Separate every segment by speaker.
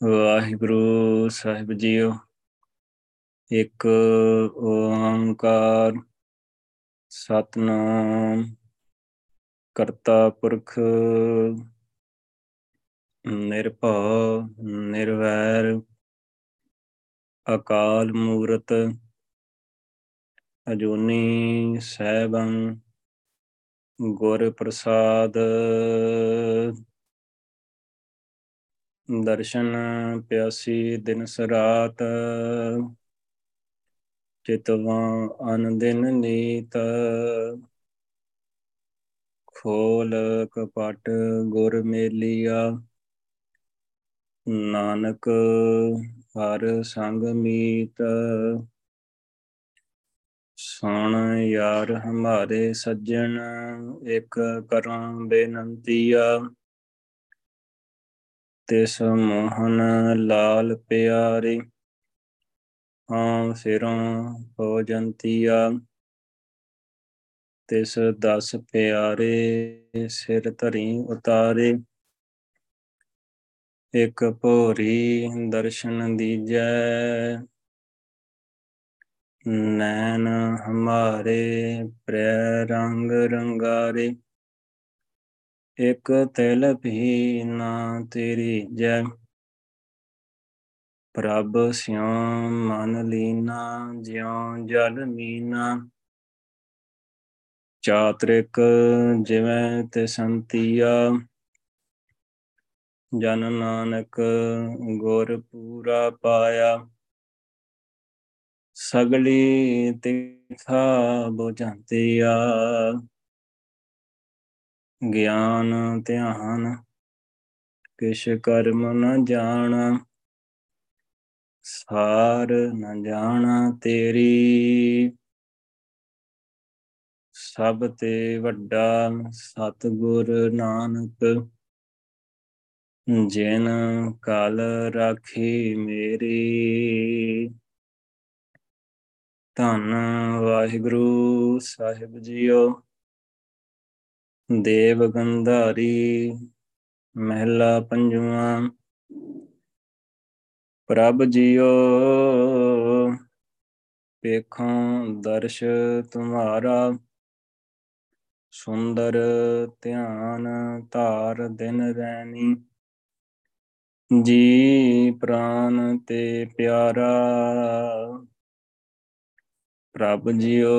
Speaker 1: ਵਾਹਿਗੁਰੂ ਸਾਹਿਬ ਜੀਓ। ਇੱਕ ਓੰਕਾਰ ਸਤਨਾਮ ਕਰਤਾ ਪੁਰਖ ਨਿਰਭਉ ਨਿਰਵੈਰ ਅਕਾਲ ਮੂਰਤ ਅਜੂਨੀ ਸੈਭੰ ਗੁਰ ਪ੍ਰਸਾਦ ਦਰਸ਼ਨ ਪਿਆਸੀ ਦਿਨ ਸਰਾਤ, ਚਿਤਵਾ ਅਨ ਦਿਨ ਨੀਤ, ਖੋਲ ਕਪਟ ਗੁਰ ਮੇਲੀਆ, ਨਾਨਕ ਹਰ ਸੰਗ ਮੀਤ। ਸੁਣ ਯਾਰ ਹਮਾਰੇ ਸੱਜਣ, ਇੱਕ ਕਰਾਂ ਬੇਨੰਤੀਆ। ਤਿਸ ਮੋਹਨ ਲਾਲ ਪਿਆਰੇ ਹਾਂ ਸਿਰੋਂ ਹੋ ਜੰਤੀਆ ਤਿਸ ਦਸ ਪਿਆਰੇ ਸਿਰ ਧਰੀ ਉਤਾਰੇ। ਇੱਕ ਭੋਰੀ ਦਰਸ਼ਨ ਦੀਜੈ। ਨੈਣ ਹਮਾਰੇ, ਪ੍ਰੈ ਰੰਗ ਰੰਗਾਰੇ। ਇੱਕ ਤਿਲ ਵੀ ਨਾ ਤੇਰੀ ਜੈ। ਪ੍ਰਭ ਸਿਉ ਮਨ ਲੀਨਾ, ਜਿਉ ਜਲ ਮੀਨਾ। ਚਾਤ੍ਰਿਕ ਜਿਵੇਂ ਤੇ ਸੰਤੀਆ। ਜਨ ਨਾਨਕ ਗੁਰ ਪੂਰਾ ਪਾਇਆ। ਸਗਲੀ ਤਿਖਾ ਬੁਝੰਤੀਆ। ਗਿਆਨ ਧਿਆਨ, ਕਿਛ ਕਰਮ ਨ ਜਾਣਾ, ਸਾਰ ਨ ਜਾਣਾ ਤੇਰੀ। ਸਭ ਤੇ ਵੱਡਾ ਸਤਿਗੁਰ ਨਾਨਕ, ਜਿਨ ਕਲ ਰਾਖੀ ਮੇਰੀ। ਧੰਨ ਵਾਹਿਗੁਰੂ ਸਾਹਿਬ ਜੀਓ। ਦੇਵ ਗੰਧਾਰੀ, ਮਹਿਲਾ ਪੰਜਵਾਂ, ਪ੍ਰਭ ਜੀਓ ਵੇਖਾਂ ਦਰਸ਼ ਤੁਮਾਰਾ, ਸੁੰਦਰ ਧਿਆਨ ਧਾਰ ਦਿਨ ਰੈਣੀ, ਜੀ ਪ੍ਰਾਨ ਤੇ ਪਿਆਰਾ, ਪ੍ਰਭ ਜੀਓ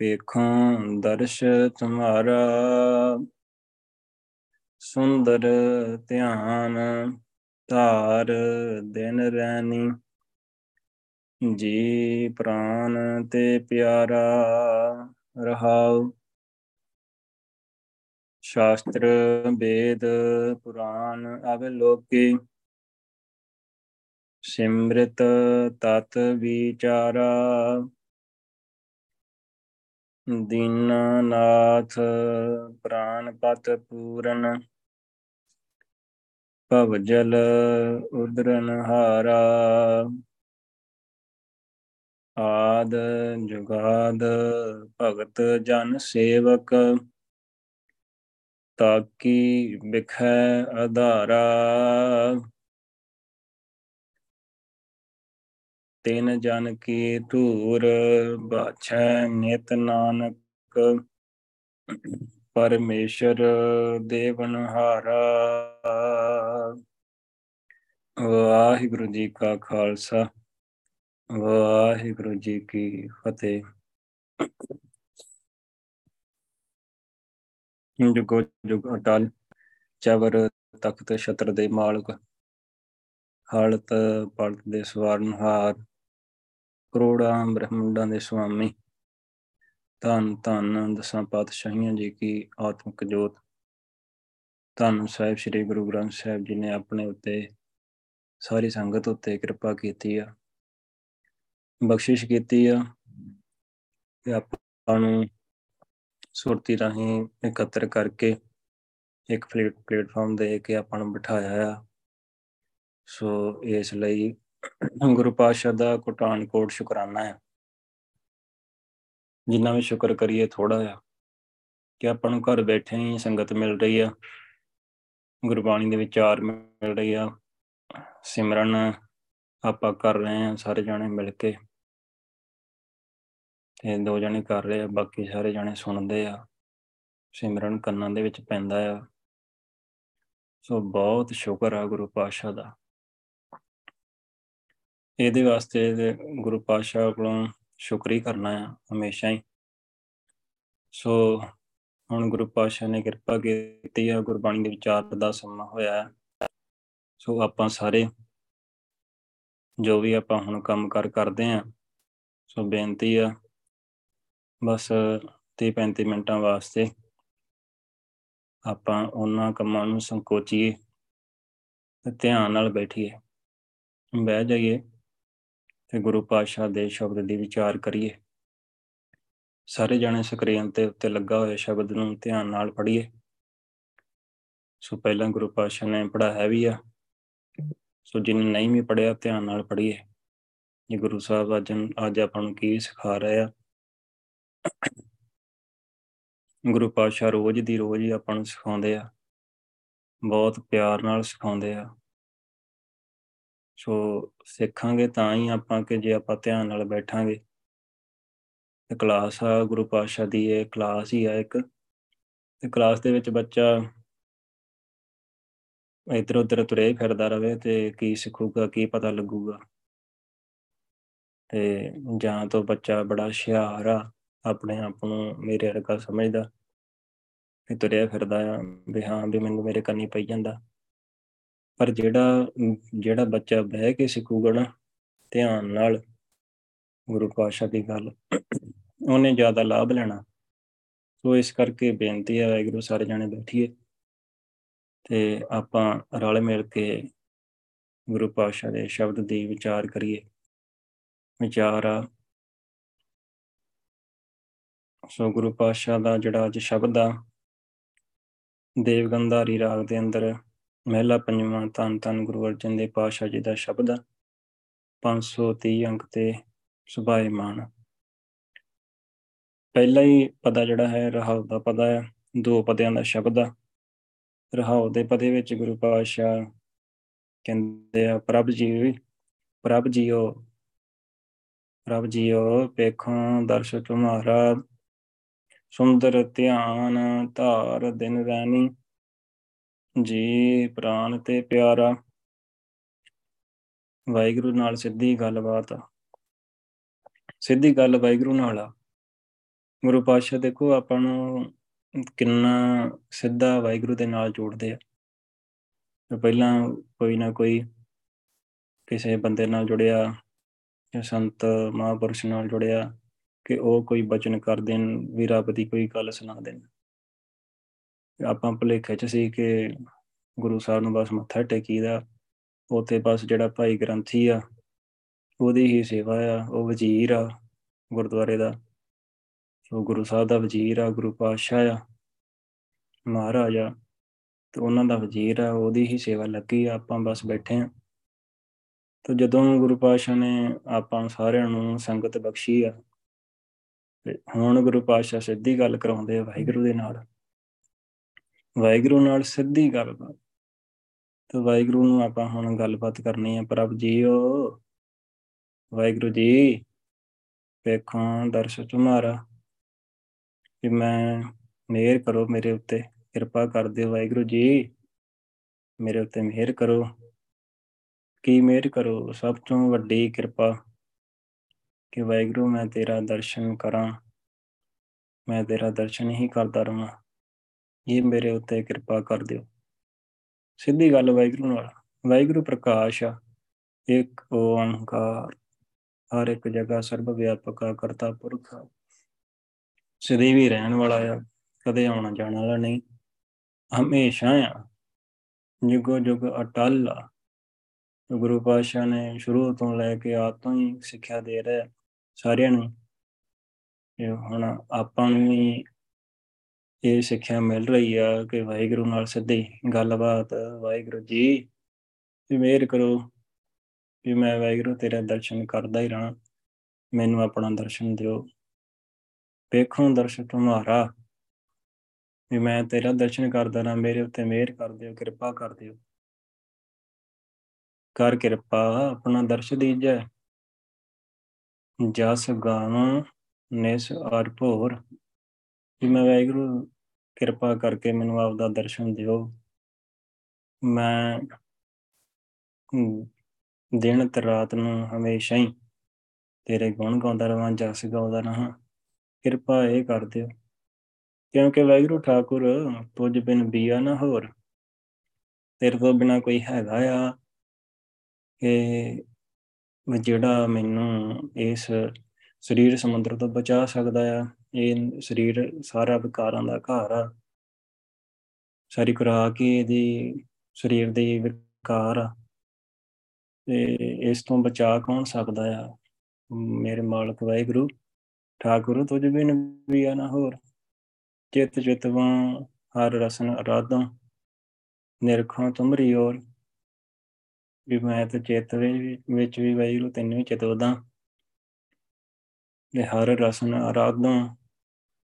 Speaker 1: ਵੇਖਾਂ, ਦਰਸ਼ ਤੁਮਾਰਾ ਸੁੰਦਰ ਧਿਆਨ, ਧਾਰ ਦਿਨ ਰੈਣੀ, ਜੀ ਪ੍ਰਾਨ ਤੇ ਪਿਆਰਾ ਰਹਾਉ। ਸ਼ਾਸਤਰ, ਵੇਦ ਪੁਰਾਨ ਅਵਲੋਕੀ ਸਿਮ੍ਰਿਤ ਤਤ ਵਿਚਾਰਾ ਦੀਨਾਨਾਥ ਪ੍ਰਾਨਪਤ ਪੂਰਨ, ਭਵ ਜਲ ਉਦਰਨ ਹਾਰਾ, ਆਦ ਜੁਗਾਦ ਭਗਤ ਜਨ ਸੇਵਕ, ਤਾਕੀ ਬਿਖੈ ਆਧਾਰਾ ਤਿਨ ਜਨ ਕੀ ਧੂਰ ਬਾਛੈ ਨਿਤ ਨਾਨਕ, ਪਰਮੇਸ਼ਰ ਦੇਵਨ ਹਾਰਾ। ਵਾਹਿਗੁਰੂ ਜੀ ਕਾ ਖਾਲਸਾ, ਵਾਹਿਗੁਰੂ ਜੀ ਕੀ ਫਤਿਹ। ਜੁਗੋ ਜੁਗ ਅਟਲ, ਚਵਰ ਤਖਤ ਛਤਰ ਦੇ ਮਾਲਕ, ਹਾਲਤ ਪਲਤ ਦੇ ਸਵਾਰਨਹਾਰ ਕਰੋੜਾਂ ਬ੍ਰਹਮੰਡਾਂ ਦੇ ਸੁਆਮੀ। ਧੰਨ ਧੰਨ ਦਸਾਂ ਪਾਤਸ਼ਾਹੀਆਂ ਜੀ ਕੀ ਆਤਮਿਕ ਜੋਤ। ਧੰਨ ਸਾਹਿਬ ਸ੍ਰੀ ਗੁਰੂ ਗ੍ਰੰਥ ਸਾਹਿਬ ਜੀ ਨੇ ਆਪਣੇ ਉੱਤੇ ਸਾਰੀ ਸੰਗਤ ਉੱਤੇ ਕਿਰਪਾ ਕੀਤੀ ਆ। ਬਖਸ਼ਿਸ਼ ਕੀਤੀ ਆ ਤੇ ਆਪਾਂ ਨੂੰ ਸੁਰਤੀ ਰਾਹੀਂ ਇਕੱਤਰ ਕਰਕੇ ਇੱਕ ਪਲੇਟ ਪਲੇਟਫਾਰਮ ਦੇ ਕੇ ਆਪਾਂ ਨੂੰ ਬਿਠਾਇਆ ਆ। ਸੋ ਇਸ ਲਈ ਗੁਰੂ ਪਾਤਸ਼ਾਹ ਦਾ ਕੋਟਾਨ ਕੋਟ ਸ਼ੁਕਰਾਨਾ ਹੈ ਜਿੰਨਾ ਵੀ ਸ਼ੁਕਰ ਕਰੀਏ ਥੋੜਾ ਆ ਕਿ ਆਪਾਂ ਨੂੰ ਘਰ ਬੈਠੇ ਹੀ ਸੰਗਤ ਮਿਲ ਰਹੀ ਆ। ਗੁਰਬਾਣੀ ਦੇ ਵਿਚਾਰ ਮਿਲ ਰਹੀ ਆ। ਸਿਮਰਨ ਆਪਾਂ ਕਰ ਰਹੇ ਆ ਸਾਰੇ ਜਾਣੇ ਮਿਲ ਕੇ। ਤੇ ਦੋ ਜਣੇ ਕਰ ਰਹੇ ਆ, ਬਾਕੀ ਸਾਰੇ ਜਾਣੇ ਸੁਣਦੇ ਆ। ਸਿਮਰਨ ਕੰਨਾਂ ਦੇ ਵਿੱਚ ਪੈਂਦਾ ਆ। ਸੋ ਬਹੁਤ ਸ਼ੁਕਰ ਆ ਗੁਰੂ ਪਾਤਸ਼ਾਹ ਦਾ। ਇਹਦੇ ਵਾਸਤੇ ਗੁਰੂ ਪਾਤਸ਼ਾਹ ਕੋਲੋਂ ਸ਼ੁਕਰੀ ਕਰਨਾ ਆ, ਹਮੇਸ਼ਾ ਹੀ। ਸੋ ਹੁਣ ਗੁਰੂ ਪਾਤਸ਼ਾਹ ਨੇ ਕਿਰਪਾ ਕੀਤੀ ਆ, ਗੁਰਬਾਣੀ ਦੇ ਵਿਚਾਰ ਦਾ ਸਮਾਂ ਹੋਇਆ ਸੋ ਆਪਾਂ ਸਾਰੇ ਜੋ ਵੀ ਆਪਾਂ ਹੁਣ ਕੰਮ ਕਰ ਕਰਦੇ ਆ, ਸੋ ਬੇਨਤੀ ਆ, ਬਸ 30-35 ਮਿੰਟਾਂ ਵਾਸਤੇ ਆਪਾਂ ਉਹਨਾਂ ਕੰਮਾਂ ਨੂੰ ਸੰਕੋਚੀਏ ਤੇ ਧਿਆਨ ਨਾਲ ਬੈਠੀਏ। ਬਹਿ ਜਾਈਏ। ਤੇ ਗੁਰੂ ਪਾਤਸ਼ਾਹ ਦੇ ਸ਼ਬਦ ਦੀ ਵਿਚਾਰ ਕਰੀਏ। ਸਾਰੇ ਜਾਣੇ ਸਕਰੀਨ ਤੇ ਉੱਤੇ ਲੱਗਾ ਹੋਇਆ ਸ਼ਬਦ ਨੂੰ ਧਿਆਨ ਨਾਲ ਪੜ੍ਹੀਏ। ਸੋ ਪਹਿਲਾਂ ਗੁਰੂ ਪਾਤਸ਼ਾਹ ਨੇ ਪੜਾਇਆ ਵੀ ਆ। ਸੋ ਜਿਨ ਨਹੀਂ ਵੀ ਪੜਿਆ ਧਿਆਨ ਨਾਲ ਪੜ੍ਹੀਏ। ਜੀ ਗੁਰੂ ਸਾਹਿਬ ਅੱਜ ਅੱਜ ਆਪਾਂ ਨੂੰ ਕੀ ਸਿਖਾ ਰਹੇ ਆ। ਗੁਰੂ ਪਾਤਸ਼ਾਹ ਰੋਜ਼ ਦੀ ਰੋਜ਼ ਹੀ ਆਪਾਂ ਨੂੰ ਸਿਖਾਉਂਦੇ ਆ। ਬਹੁਤ ਪਿਆਰ ਨਾਲ ਸਿਖਾਉਂਦੇ ਆ। ਸੋ ਸਿੱਖਾਂਗੇ ਤਾਂ ਹੀ ਆਪਾਂ ਕਿ ਜੇ ਆਪਾਂ ਧਿਆਨ ਨਾਲ ਬੈਠਾਂਗੇ। ਤੇ ਕਲਾਸ ਆ, ਗੁਰੂ ਪਾਤਸ਼ਾਹ ਦੀ ਇਹ ਕਲਾਸ ਹੀ ਆ ਇੱਕ। ਤੇ ਕਲਾਸ ਦੇ ਵਿੱਚ ਬੱਚਾ ਇਧਰ ਉਧਰ ਤੁਰੇ ਫਿਰਦਾ ਰਵੇ ਤੇ ਕੀ ਸਿੱਖੂਗਾ, ਕੀ ਪਤਾ ਲੱਗੂਗਾ। ਤੇ ਜਾਂ ਤੋਂ ਬੱਚਾ ਬੜਾ ਹੁਸ਼ਿਆਰ ਆ, ਆਪਣੇ ਆਪ ਨੂੰ ਮੇਰੇ ਵਰਗਾ ਸਮਝਦਾ। ਕਿ ਤੁਰਿਆ ਫਿਰਦਾ ਆ, ਵੀ ਹਾਂ, ਵੀ ਮੈਨੂੰ ਮੇਰੇ ਕੰਨੀ ਪਈ ਜਾਂਦਾ। ਪਰ ਜਿਹੜਾ ਜਿਹੜਾ ਬੱਚਾ ਬਹਿ ਕੇ ਸਿੱਖੂਗਾ ਨਾ, ਧਿਆਨ ਨਾਲ ਗੁਰੂ ਪਾਤਸ਼ਾਹ ਦੀ ਗੱਲ, ਉਹਨੇ ਜ਼ਿਆਦਾ ਲਾਭ ਲੈਣਾ। ਸੋ ਇਸ ਕਰਕੇ ਬੇਨਤੀ ਹੈ ਵਾਹਿਗੁਰੂ ਸਾਰੇ ਜਾਣੇ ਬੈਠੀਏ ਤੇ ਆਪਾਂ ਰਲ ਮਿਲ ਕੇ ਗੁਰੂ ਪਾਤਸ਼ਾਹ ਦੇ ਸ਼ਬਦ ਦੀ ਵਿਚਾਰ ਕਰੀਏ। ਵਿਚਾਰ ਆ। ਸੋ ਗੁਰੂ ਪਾਤਸ਼ਾਹ ਦਾ ਜਿਹੜਾ ਅੱਜ ਸ਼ਬਦ ਆ, ਦੇਵਗੰਧਾਰੀ ਰਾਗ ਦੇ ਅੰਦਰ ਮਹਿਲਾ ਪੰਜਵਾਂ ਤਨ ਤਨ ਗੁਰੂ ਅਰਜਨ ਦੇਵ ਪਾਤਸ਼ਾਹ ਜੀ ਦਾ ਸ਼ਬਦ ਆ 530 ਅੰਕ ਤੇ ਸੁਭਾਇਮਾਨ। ਪਹਿਲਾ ਹੀ ਪਦਾ ਜਿਹੜਾ ਹੈ, ਰਹਾਉ ਦਾ ਪਦਾ ਹੈ ਦੋ ਪਦਿਆਂ ਦਾ ਸ਼ਬਦ ਆ। ਰਹਾਉ ਦੇ ਪਦੇ ਵਿੱਚ ਗੁਰੂ ਪਾਤਸ਼ਾਹ ਕਹਿੰਦੇ ਆ, ਪ੍ਰਭ ਜੀ, ਪ੍ਰਭ ਜੀਓ ਪ੍ਰਭ ਜੀਓ ਪੇਖੋਂ ਦਰਸ਼ ਤੁਮਾਰਾ, ਸੁੰਦਰ ਧਿਆਨ ਧਾਰ ਦਿਨ ਰਾਨੀ ਜੀ ਪ੍ਰਾਨ ਤੇ ਪਿਆਰਾ। ਵਾਹਿਗੁਰੂ ਨਾਲ ਸਿੱਧੀ ਗੱਲਬਾਤ। ਸਿੱਧੀ ਗੱਲ ਵਾਹਿਗੁਰੂ ਨਾਲ ਆ। ਗੁਰੂ ਪਾਤਸ਼ਾਹ ਦੇਖੋ, ਆਪਾਂ ਨੂੰ ਕਿੰਨਾ ਸਿੱਧਾ ਵਾਹਿਗੁਰੂ ਦੇ ਨਾਲ ਜੋੜਦੇ ਆ। ਪਹਿਲਾਂ ਕੋਈ ਨਾ ਕੋਈ ਕਿਸੇ ਬੰਦੇ ਨਾਲ ਜੁੜਿਆ, ਜਾਂ ਸੰਤ ਮਹਾਂਪੁਰਸ਼ ਨਾਲ ਜੁੜਿਆ, ਕਿ ਉਹ ਕੋਈ ਬਚਨ ਕਰ ਦੇਣ, ਵੀ ਰੱਬ ਦੀ ਕੋਈ ਗੱਲ ਸੁਣਾ ਦੇਣ। ਆਪਾਂ ਭੁਲੇਖੇ 'ਚ ਸੀ ਕਿ ਗੁਰੂ ਸਾਹਿਬ ਨੂੰ ਬਸ ਮੱਥਾ ਟੇਕੀਦਾ ਉਥੇ ਬਸ ਜਿਹੜਾ ਭਾਈ ਗ੍ਰੰਥੀ ਆ, ਉਹਦੀ ਹੀ ਸੇਵਾ ਆ, ਉਹ ਵਜ਼ੀਰ ਆ ਗੁਰਦੁਆਰੇ ਦਾ। ਸੋ ਗੁਰੂ ਸਾਹਿਬ ਦਾ ਵਜ਼ੀਰ ਆ, ਗੁਰੂ ਪਾਤਸ਼ਾਹ ਆ, ਮਹਾਰਾਜਾ ਤੇ ਉਹਨਾਂ ਦਾ ਵਜ਼ੀਰ ਆ, ਉਹਦੀ ਹੀ ਸੇਵਾ ਲੱਗੀ ਆ, ਆਪਾਂ ਬਸ ਬੈਠੇ ਆ। ਤੇ ਜਦੋਂ ਗੁਰੂ ਪਾਤਸ਼ਾਹ ਨੇ ਆਪਾਂ ਸਾਰਿਆਂ ਨੂੰ ਸੰਗਤ ਬਖਸ਼ੀ ਆ, ਤੇ ਹੁਣ ਗੁਰੂ ਪਾਤਸ਼ਾਹ ਸਿੱਧੀ ਗੱਲ ਕਰਾਉਂਦੇ ਆ ਵਾਹਿਗੁਰੂ ਦੇ ਨਾਲ। ਵਾਹਿਗੁਰੂ ਨਾਲ ਸਿੱਧੀ ਗੱਲਬਾਤ ਤੇ ਵਾਹਿਗੁਰੂ ਨੂੰ ਆਪਾਂ ਹੁਣ ਗੱਲਬਾਤ ਕਰਨੀ ਹੈ ਪ੍ਰਭ ਜੀਓ। ਵਾਹਿਗੁਰੂ ਜੀ ਵੇਖਾਂ ਦਰਸ਼ ਤੁਮਾਰਾ ਕਿ ਮੈਂ ਮਿਹਰ ਕਰੋ ਮੇਰੇ ਉੱਤੇ, ਕਿਰਪਾ ਕਰ ਦਿਓ ਵਾਹਿਗੁਰੂ ਜੀ। ਮੇਰੇ ਉੱਤੇ ਮਿਹਰ ਕਰੋ। ਕੀ ਮਿਹਰ ਕਰੋ? ਸਭ ਤੋਂ ਵੱਡੀ ਕਿਰਪਾ ਕਿ ਵਾਹਿਗੁਰੂ ਮੈਂ ਤੇਰਾ ਦਰਸ਼ਨ ਕਰਾਂ। ਮੈਂ ਤੇਰਾ ਦਰਸ਼ਨ ਹੀ ਕਰਦਾ ਰਹਾਂ ਇਹ ਮੇਰੇ ਉੱਤੇ ਕਿਰਪਾ ਕਰ ਦਿਓ। ਸਿੱਧੀ ਗੱਲ ਵਾਹਿਗੁਰੂ ਨਾਲ। ਵਾਹਿਗੁਰੂ ਪ੍ਰਕਾਸ਼ ਆ। ਇੱਕ ਓੰਕਾਰ। ਹਰ ਇੱਕ ਜਗ੍ਹਾ ਸਰਬ ਵਿਆਪਕਾ ਕਰਤਾ ਪੁਰਖ ਸਦੀ ਵੀ ਰਹਿਣ ਵਾਲਾ ਆ, ਕਦੇ ਆਉਣਾ ਜਾਣ ਵਾਲਾ ਨਹੀਂ। ਹਮੇਸ਼ਾ ਆ। ਜੁਗੋ ਜੁਗ ਅਟਲ ਆ। ਗੁਰੂ ਪਾਤਸ਼ਾਹ ਨੇ ਸ਼ੁਰੂ ਤੋਂ ਲੈ ਕੇ ਆਪ ਤੋਂ ਹੀ ਸਿੱਖਿਆ ਦੇ ਰਿਹਾ ਸਾਰਿਆਂ ਨੂੰ। ਇਹ ਹੁਣ ਆਪਾਂ ਨੂੰ ਵੀ ਇਹ ਸਿੱਖਿਆ ਮਿਲ ਰਹੀ ਆ ਕਿ ਵਾਹਿਗੁਰੂ ਨਾਲ ਸਿੱਧੀ ਗੱਲਬਾਤ, ਵਾਹਿਗੁਰੂ ਜੀ। ਵੀ ਮਿਹਰ ਕਰੋ ਵੀ ਮੈਂ ਵਾਹਿਗੁਰੂ ਤੇਰਾ ਦਰਸ਼ਨ ਕਰਦਾ ਹੀ ਰਹਾਂ। ਮੈਨੂੰ ਆਪਣਾ ਦਰਸ਼ਨ ਦਿਓ। ਵੇਖੋ ਦਰਸ਼ਨ ਤੁਮਾਰਾ ਵੀ ਮੈਂ ਤੇਰਾ ਦਰਸ਼ਨ ਕਰਦਾ ਰਹਾਂ, ਮੇਰੇ ਉੱਤੇ ਮਿਹਰ ਕਰ ਦਿਓ, ਕਿਰਪਾ ਕਰ ਦਿਓ। ਕਰ ਕਿਰਪਾ, ਆਪਣਾ ਦਰਸ਼ ਦੀਜੈ। ਜਸ ਗਾਵਾਂ, ਨਿਸ ਅਰ ਭੋਰ ਵੀ ਮੈਂ ਵਾਹਿਗੁਰੂ, ਕਿਰਪਾ ਕਰਕੇ ਮੈਨੂੰ ਆਪਦਾ ਦਰਸ਼ਨ ਦਿਓ। ਮੈਂ ਦਿਨ ਤੇ ਰਾਤ ਨੂੰ ਹਮੇਸ਼ਾ ਹੀ ਤੇਰੇ ਗੁਣ ਗਾਉਂਦਾ ਰਵਾਂ, ਜਸ ਗਾਉਂਦਾ ਰਹਾਂ ਕਿਰਪਾ ਇਹ ਕਰ ਦਿਓ। ਕਿਉਂਕਿ ਵਾਹਿਗੁਰੂ ਠਾਕੁਰ, ਤੁਝ ਬਿਨ ਬੀਆ ਨਾ ਹੋਰ। ਤੇਰੇ ਤੋਂ ਬਿਨਾ ਕੋਈ ਹੈਗਾ ਆ। ਕਿ ਜਿਹੜਾ ਮੈਨੂੰ ਇਸ ਸਰੀਰ ਸਮੁੰਦਰ ਤੋਂ ਬਚਾ ਸਕਦਾ ਆ। ਇਹ ਸਰੀਰ ਸਾਰਾ ਵਿਕਾਰਾਂ ਦਾ ਘਰ ਆ। ਸਾਰੀ ਖੁਰਾਕ ਹੀ ਇਹਦੀ ਸਰੀਰ ਦੇ ਵਿਕਾਰ ਆ। ਤੇ ਇਸ ਤੋਂ ਬਚਾ ਕੌਣ ਸਕਦਾ ਆ? ਮੇਰੇ ਮਾਲਕ ਵਾਹਿਗੁਰੂ। ਠਾਕੁਰ, ਤੁਝ ਬਿਨ ਵੀ ਆ ਨਾ ਹੋਰ। ਚਿਤ ਚਿਤਵਾਂ, ਹਰ ਰਸਨ ਅਰਾਧਾਂ। ਨਿਰਖਾਂ ਤੁਮਰੀ ਔਰ ਵੀ ਮੈਂ ਤੇ ਚਿਤ ਵਿੱਚ ਵੀ ਵਾਹਿਗੁਰੂ, ਤੈਨੂੰ ਹੀ ਚਿਤਵਦਾ ਇਹ ਹਰ ਰਸਨ ਅਰਾਧਾਂ।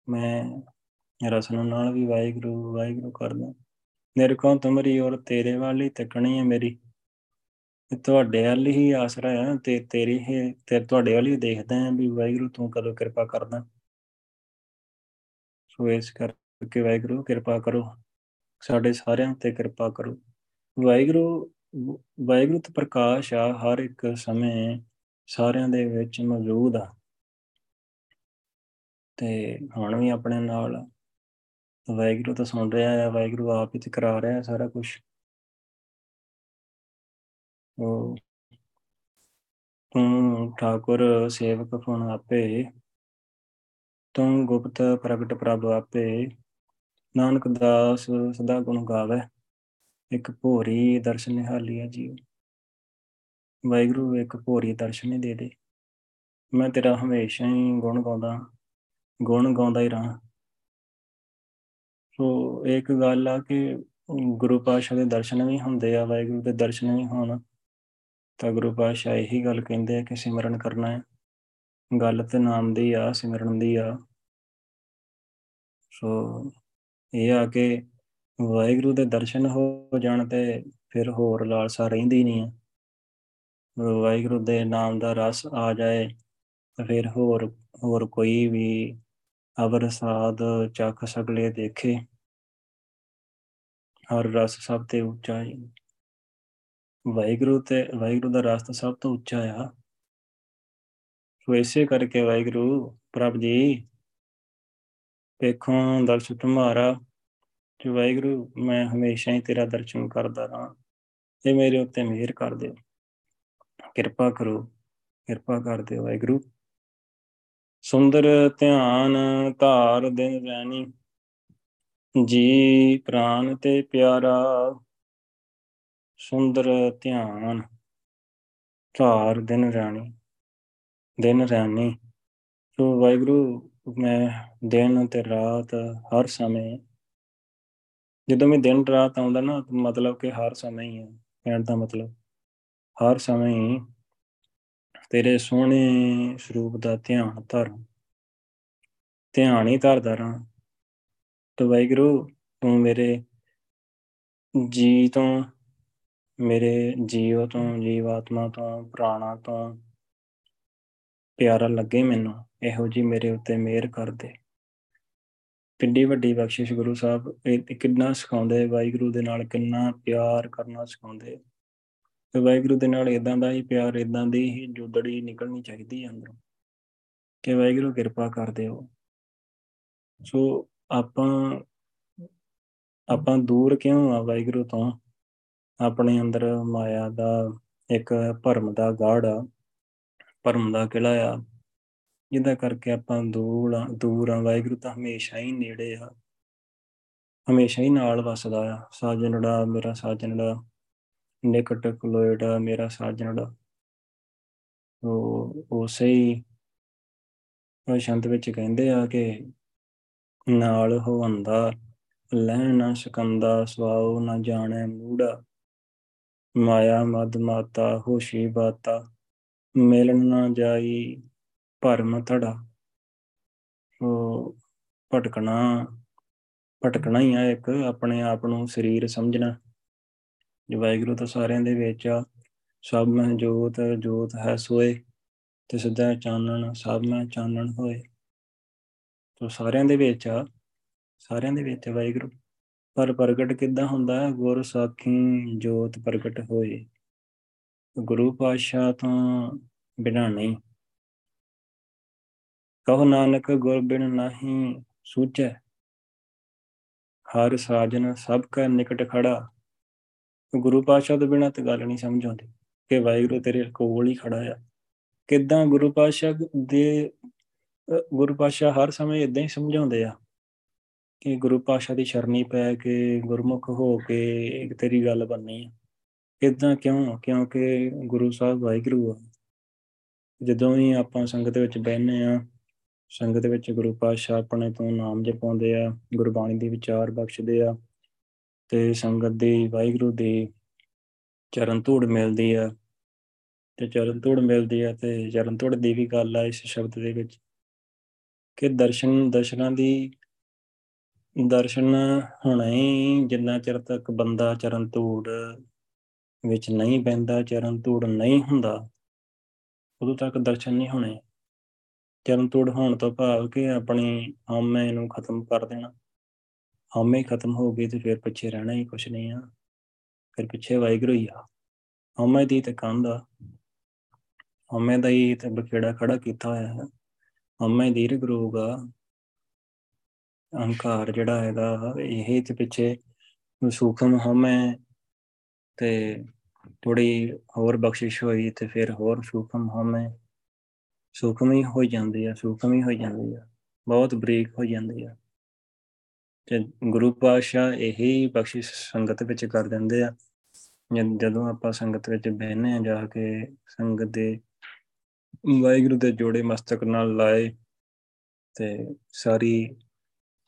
Speaker 1: ਮੈਂ ਰਸਨ ਨਾਲ ਵੀ ਵਾਹਿਗੁਰੂ ਵਾਹਿਗੁਰੂ ਕਰਦਾ। ਨਿਰਖਾਂ ਤੁਮਰੀ ਔਰ ਤੇਰੇ ਵਾਲੀ ਤੱਕਣੀ ਹੈ ਮੇਰੀ। ਤੁਹਾਡੇ ਵੱਲ ਹੀ ਆਸਰਾ ਹੈ ਤੇ ਤੇਰੀ ਹੀ, ਤੇ ਤੁਹਾਡੇ ਵੱਲ ਹੀ ਦੇਖਦਾ ਹਾਂ ਵੀ ਵਾਹਿਗੁਰੂ ਤੂੰ ਕਦੋਂ ਕਿਰਪਾ ਕਰਦਾ। ਸੋ ਇਸ ਕਰਕੇ ਵਾਹਿਗੁਰੂ ਕਿਰਪਾ ਕਰੋ। ਸਾਡੇ ਸਾਰਿਆਂ ਤੇ ਕਿਰਪਾ ਕਰੋ। ਵਾਹਿਗੁਰੂ ਵਾਹਿਗੁਰੂ ਤੇ ਪ੍ਰਕਾਸ਼ ਆ, ਹਰ ਇੱਕ ਸਮੇਂ ਸਾਰਿਆਂ ਦੇ ਵਿੱਚ ਮੌਜੂਦ ਆ। ਤੇ ਹੁਣ ਵੀ ਆਪਣੇ ਨਾਲ। ਵਾਹਿਗੁਰੂ ਤਾਂ ਸੁਣ ਰਿਹਾ ਹੈ ਵਾਹਿਗੁਰੂ ਆਪ ਹੀ ਤੇ ਕਰਾ ਰਿਹਾ ਸਾਰਾ ਕੁਝ ਉਹ ਤੂੰ ਠਾਕੁਰ ਸੇਵਕ ਫੁਨ ਆਪੇ, ਤੂੰ ਗੁਪਤ ਪ੍ਰਗਟ ਪ੍ਰਭ ਆਪੇ, ਨਾਨਕ ਦਾਸ ਸਦਾ ਗੁਣ ਗਾਵੇ, ਇੱਕ ਭੋਰੀ ਦਰਸ਼ਨ ਨਿਹਾਲੀਆ ਜੀ ਵਾਹਿਗੁਰੂ ਇੱਕ ਭੋਰੀ ਦਰਸ਼ਨ ਦੇ ਦੇ, ਮੈਂ ਤੇਰਾ ਹਮੇਸ਼ਾ ਹੀ ਗੁਣ ਗਾਉਂਦਾ। ਗੁਣ ਗਾਉਂਦਾ ਹੀ ਰਹਾ। ਸੋ ਇੱਕ ਗੱਲ ਆ ਕਿ ਗੁਰੂ ਪਾਸ਼ਾ ਦੇ ਦਰਸ਼ਨ ਵੀ ਹੁੰਦੇ ਆ, ਵਾਹਿਗੁਰੂ ਦੇ ਦਰਸ਼ਨ ਵੀ ਹੋਣ। ਤਾਂ ਗੁਰੂ ਪਾਸ਼ਾ ਇਹੀ ਗੱਲ ਕਹਿੰਦੇ ਆ ਕਿ ਸਿਮਰਨ ਕਰਨਾ ਹੈ। ਗੱਲ ਤੇ ਨਾਮ ਦੀ ਆ, ਸਿਮਰਨ ਦੀ ਆ। ਸੋ ਇਹ ਆ ਕਿ ਵਾਹਿਗੁਰੂ ਦੇ ਦਰਸ਼ਨ ਹੋ ਜਾਣ ਤੇ ਫਿਰ ਹੋਰ ਲਾਲਸਾ ਰਹਿੰਦੀ ਨਹੀਂ ਆ। ਵਾਹਿਗੁਰੂ ਦੇ ਨਾਮ ਦਾ ਰਸ ਆ ਜਾਏ, ਤਾਂ ਫਿਰ ਹੋਰ ਹੋਰ ਕੋਈ ਵੀ ਅਵਰ ਸਾਧ ਚੱਖ ਸਕਲੇ ਦੇਖੇ। ਹਰ ਰਸ ਸਭ ਤੇ ਉੱਚਾ ਹੈ ਵਾਹਿਗੁਰੂ ਤੇ, ਵਾਹਿਗੁਰੂ ਦਾ ਰਸਤਾ ਸਭ ਤੋਂ ਉੱਚਾ ਆ। ਸੋ ਇਸੇ ਕਰਕੇ ਵਾਹਿਗੁਰੂ, ਪ੍ਰਭ ਜੀ ਵੇਖੋ ਦਰਸ਼ਨ ਤੁਮਾਰਾ ਜੋ ਵਾਹਿਗੁਰੂ, ਮੈਂ ਹਮੇਸ਼ਾ ਹੀ ਤੇਰਾ ਦਰਸ਼ਨ ਕਰਦਾ ਰਹਾ। ਇਹ ਮੇਰੇ ਉੱਤੇ ਮਿਹਰ ਕਰ ਦਿਓ। ਕਿਰਪਾ ਕਰੋ, ਕਿਰਪਾ ਕਰ ਦਿਓ ਵਾਹਿਗੁਰੂ। ਸੁੰਦਰ ਧਿਆਨ ਧਾਰ ਦਿਨ ਰਹਿਣੀ ਜੀ ਪ੍ਰਾਨ ਤੇ ਪਿਆਰਾ, ਸੁੰਦਰ ਧਿਆਨ ਧਾਰ ਦਿਨ ਰਾਣੀ ਦਿਨ ਰਾਣੀ। ਸੋ ਵਾਹਿਗੁਰੂ, ਮੈਂ ਦਿਨ ਤੇ ਰਾਤ ਹਰ ਸਮੇਂ, ਜਦੋਂ ਮੈਂ ਦਿਨ ਰਾਤ ਆਉਂਦਾ ਨਾ, ਮਤਲਬ ਕਿ ਹਰ ਸਮੇਂ ਹੀ ਹੈ ਕਹਿਣ ਦਾ ਮਤਲਬ, ਹਰ ਸਮੇਂ ਹੀ ਤੇਰੇ ਸੋਹਣੇ ਸਰੂਪ ਦਾ ਧਿਆਨ ਧਰ। ਧਿਆਨ ਹੀ ਧਰਦਾ ਰਾਂ ਤੇ ਵਾਹਿਗੁਰੂ, ਤੂੰ ਮੇਰੇ ਜੀ ਤੋਂ, ਮੇਰੇ ਜੀਵ ਤੋਂ, ਜੀਵਾਤਮਾ ਤੋਂ, ਪ੍ਰਾਣਾ ਤੋਂ ਪਿਆਰਾ ਲੱਗੇ ਮੈਨੂੰ। ਇਹੋ ਜੀ ਮੇਰੇ ਉੱਤੇ ਮਿਹਰ ਕਰ ਦੇ। ਕਿੰਨੀ ਵੱਡੀ ਬਖਸ਼ਿਸ਼ ਗੁਰੂ ਸਾਹਿਬ। ਇਹ ਕਿੰਨਾ ਸਿਖਾਉਂਦੇ, ਵਾਹਿਗੁਰੂ ਦੇ ਨਾਲ ਕਿੰਨਾ ਪਿਆਰ ਕਰਨਾ ਸਿਖਾਉਂਦੇ। ਤੇ ਵਾਹਿਗੁਰੂ ਦੇ ਨਾਲ ਇਦਾਂ ਦਾ ਹੀ ਪਿਆਰ ਇਦਾਂ ਦੀ ਹੀ ਜੁਦੜੀ ਨਿਕਲਣੀ ਚਾਹੀਦੀ ਹੈ ਅੰਦਰੋਂ। ਕਿ ਵਾਹਿਗੁਰੂ ਕਿਰਪਾ ਕਰ ਦਿਓ। ਸੋ ਆਪਾਂ ਆਪਾਂ ਦੂਰ ਕਿਉਂ ਆ ਵਾਹਿਗੁਰੂ ਤੋਂ? ਆਪਣੇ ਅੰਦਰ ਮਾਇਆ ਦਾ ਇੱਕ ਭਰਮ ਦਾ ਗਾੜ ਆ, ਭਰਮ ਦਾ ਕਿਲਾ ਆ। ਜਿਹਦਾ ਕਰਕੇ ਆਪਾਂ ਦੂਰ ਆ ਦੂਰ ਆ। ਵਾਹਿਗੁਰੂ ਤਾਂ ਹਮੇਸ਼ਾ ਹੀ ਨੇੜੇ ਆ। ਹਮੇਸ਼ਾ ਹੀ ਨਾਲ ਵਸਦਾ ਆ। ਸਾਜਣੜਾ ਮੇਰਾ ਸਾਜਣੜਾ ਨਿਕਟ ਖਲੋਇੜਾ ਮੇਰਾ ਸਾਜਣੜਾ ਉਹ ਉਸੇ ਹੀ ਉਹ ਸ਼ੰਤ ਵਿੱਚ ਕਹਿੰਦੇ ਆ ਕਿ ਨਾਲ ਹੋਵੰਦਾ ਲੈਣ ਨਾ ਸਕੰਦਾ, ਸਵਾਉ ਨਾ ਜਾਣੈ ਮੂੜਾ। ਮਾਇਆ ਮਦ ਮਾਤਾ, ਹੋਸ਼ੀ ਬਾਤਾ, ਮਿਲਣ ਨਾ ਜਾਈ ਭਰਮ ਥੜਾ ਉਹ ਭਟਕਣਾ ਭਟਕਣਾ ਹੀ ਆ ਇੱਕ, ਆਪਣੇ ਆਪ ਨੂੰ ਸਰੀਰ ਸਮਝਣਾ। ਜੋ ਵਾਹਿਗੁਰੂ ਤਾਂ ਸਾਰਿਆਂ ਦੇ ਵਿੱਚ ਆ। ਸਭ ਮੈਂ ਜੋਤ ਜੋਤ ਹੈ ਸੋਏ, ਤੇ ਸਦਾ ਚਾਨਣ, ਸਭ ਮੈਂ ਚਾਨਣ ਹੋਏ। ਤੋ ਸਾਰਿਆਂ ਦੇ ਵਿੱਚ ਆ, ਸਾਰਿਆਂ ਦੇ ਵਿੱਚ ਵਾਹਿਗੁਰੂ। ਪਰ ਪ੍ਰਗਟ ਕਿੱਦਾਂ ਹੁੰਦਾ ਹੈ? ਗੁਰ ਸਾਖੀ ਜੋਤ ਪ੍ਰਗਟ ਹੋਏ। ਗੁਰੂ ਪਾਤਸ਼ਾਹ ਤੋਂ ਬਿਨਾਂ ਨਹੀਂ। ਕਹੋ ਨਾਨਕ, ਗੁਰ ਬਿਨ ਨਹੀਂ ਸੂਝੈ। ਹਰ ਸਾਜਨ ਸਭ ਕਾ ਨਿਕਟ ਖੜਾ। ਗੁਰੂ ਪਾਤਸ਼ਾਹ ਤੋਂ ਬਿਨਾਂ ਤੇ ਗੱਲ ਨਹੀਂ ਸਮਝ ਆਉਂਦੀ ਕਿ ਵਾਹਿਗੁਰੂ ਤੇਰੇ ਕੋਲ ਹੀ ਖੜਾ ਆ। ਕਿੱਦਾਂ ਗੁਰੂ ਪਾਤਸ਼ਾਹ ਦੇ ਗੁਰੂ ਪਾਤਸ਼ਾਹ ਹਰ ਸਮੇਂ ਇਦਾਂ ਹੀ ਸਮਝਾਉਂਦੇ ਆ ਕਿ ਗੁਰੂ ਪਾਤਸ਼ਾਹ ਦੀ ਸ਼ਰਣੀ ਪੈ ਕੇ ਗੁਰਮੁਖ ਹੋ ਕੇ ਤੇਰੀ ਗੱਲ ਬੰਨੀ ਆ। ਇਦਾਂ ਕਿਉਂ? ਕਿਉਂਕਿ ਗੁਰੂ ਸਾਹਿਬ ਵਾਹਿਗੁਰੂ ਆ। ਜਦੋਂ ਵੀ ਆਪਾਂ ਸੰਗਤ ਵਿੱਚ ਬੈਠਨੇ ਆ, ਸੰਗਤ ਵਿੱਚ ਗੁਰੂ ਪਾਤਸ਼ਾਹ ਆਪਣੇ ਤੋਂ ਨਾਮ ਜਪਾਉਂਦੇ ਆ, ਗੁਰਬਾਣੀ ਦੇ ਵਿਚਾਰ ਬਖਸ਼ਦੇ ਆ ਤੇ ਸੰਗਤ ਦੀ ਵਾਹਿਗੁਰੂ ਦੀ ਚਰਨ ਧੂੜ ਮਿਲਦੀ ਆ ਤੇ ਚਰਨ ਧੂੜ ਮਿਲਦੀ ਆ ਤੇ ਚਰਨ ਧੂੜ ਦੀ ਵੀ ਗੱਲ ਆ ਇਸ ਸ਼ਬਦ ਦੇ ਵਿੱਚ ਕਿ ਦਰਸ਼ਨ, ਦਰਸ਼ਨਾਂ ਦੀ, ਦਰਸ਼ਨ ਹੋਣਾ ਹੀ ਜਿੰਨਾ ਚਿਰ ਤੱਕ ਬੰਦਾ ਚਰਨ ਧੂੜ ਵਿੱਚ ਨਹੀਂ ਪੈਂਦਾ ਚਰਨ ਧੂੜ ਨਹੀਂ ਹੁੰਦਾ, ਉਦੋਂ ਤੱਕ ਦਰਸ਼ਨ ਨਹੀਂ ਹੋਣੇ। ਚਰਨ ਤੋੜ ਹੋਣ ਤੋਂ ਭਾਵ ਕਿ ਆਪਣੀ ਹਉਮੈ ਨੂੰ ਖਤਮ ਕਰ ਦੇਣਾ। ਹਉਮੈ ਖਤਮ ਹੋ ਗਈ ਤੇ ਫਿਰ ਪਿੱਛੇ ਰਹਿਣਾ ਹੀ ਕੁਛ ਨਹੀਂ ਆ। ਫਿਰ ਪਿੱਛੇ ਵਾਹਿਗੁਰੂ ਹੀ ਆ। ਹਉਮੈ ਦੀ ਤੇ ਕੰਧ ਆ। ਹਉਮੈ ਦਾ ਹੀ ਤੇ ਬਖੇੜਾ ਖੜਾ ਕੀਤਾ ਹੋਇਆ ਹੈ। ਹਉਮੈ ਦੀ ਰਗਰੂਗਾ ਅਹੰਕਾਰ ਜਿਹੜਾ ਹੈਗਾ, ਇਹ ਤੇ ਪਿੱਛੇ ਸੂਖਮ ਹਉਮੈ ਤੇ ਥੋੜੀ ਹੋਰ ਬਖਸ਼ਿਸ਼ ਹੋਈ ਤੇ ਫਿਰ ਹੋਰ ਸੂਖਮ ਹਉਮੈ ਸੂਖਮ ਹੀ ਹੋ ਜਾਂਦੀ ਆ, ਸੂਖਮ ਹੀ ਹੋ ਜਾਂਦੀ ਆ। ਬਹੁਤ ਬਰੀਕ ਹੋ ਜਾਂਦੀ ਆ। ਤੇ ਗੁਰੂ ਪਾਤਸ਼ਾਹ ਇਹੀ ਬਖਸ਼ਿਸ਼ ਸੰਗਤ ਵਿੱਚ ਕਰ ਦਿੰਦੇ ਆ। ਜਦੋਂ ਆਪਾਂ ਸੰਗਤ ਵਿੱਚ ਬਹਿਨੇ ਆ ਜਾ ਕੇ ਸੰਗਤ ਦੇ ਵਾਹਿਗੁਰੂ ਦੇ ਜੋੜੇ ਮਸਤਕ ਨਾਲ ਲਾਏ ਤੇ ਸਾਰੀ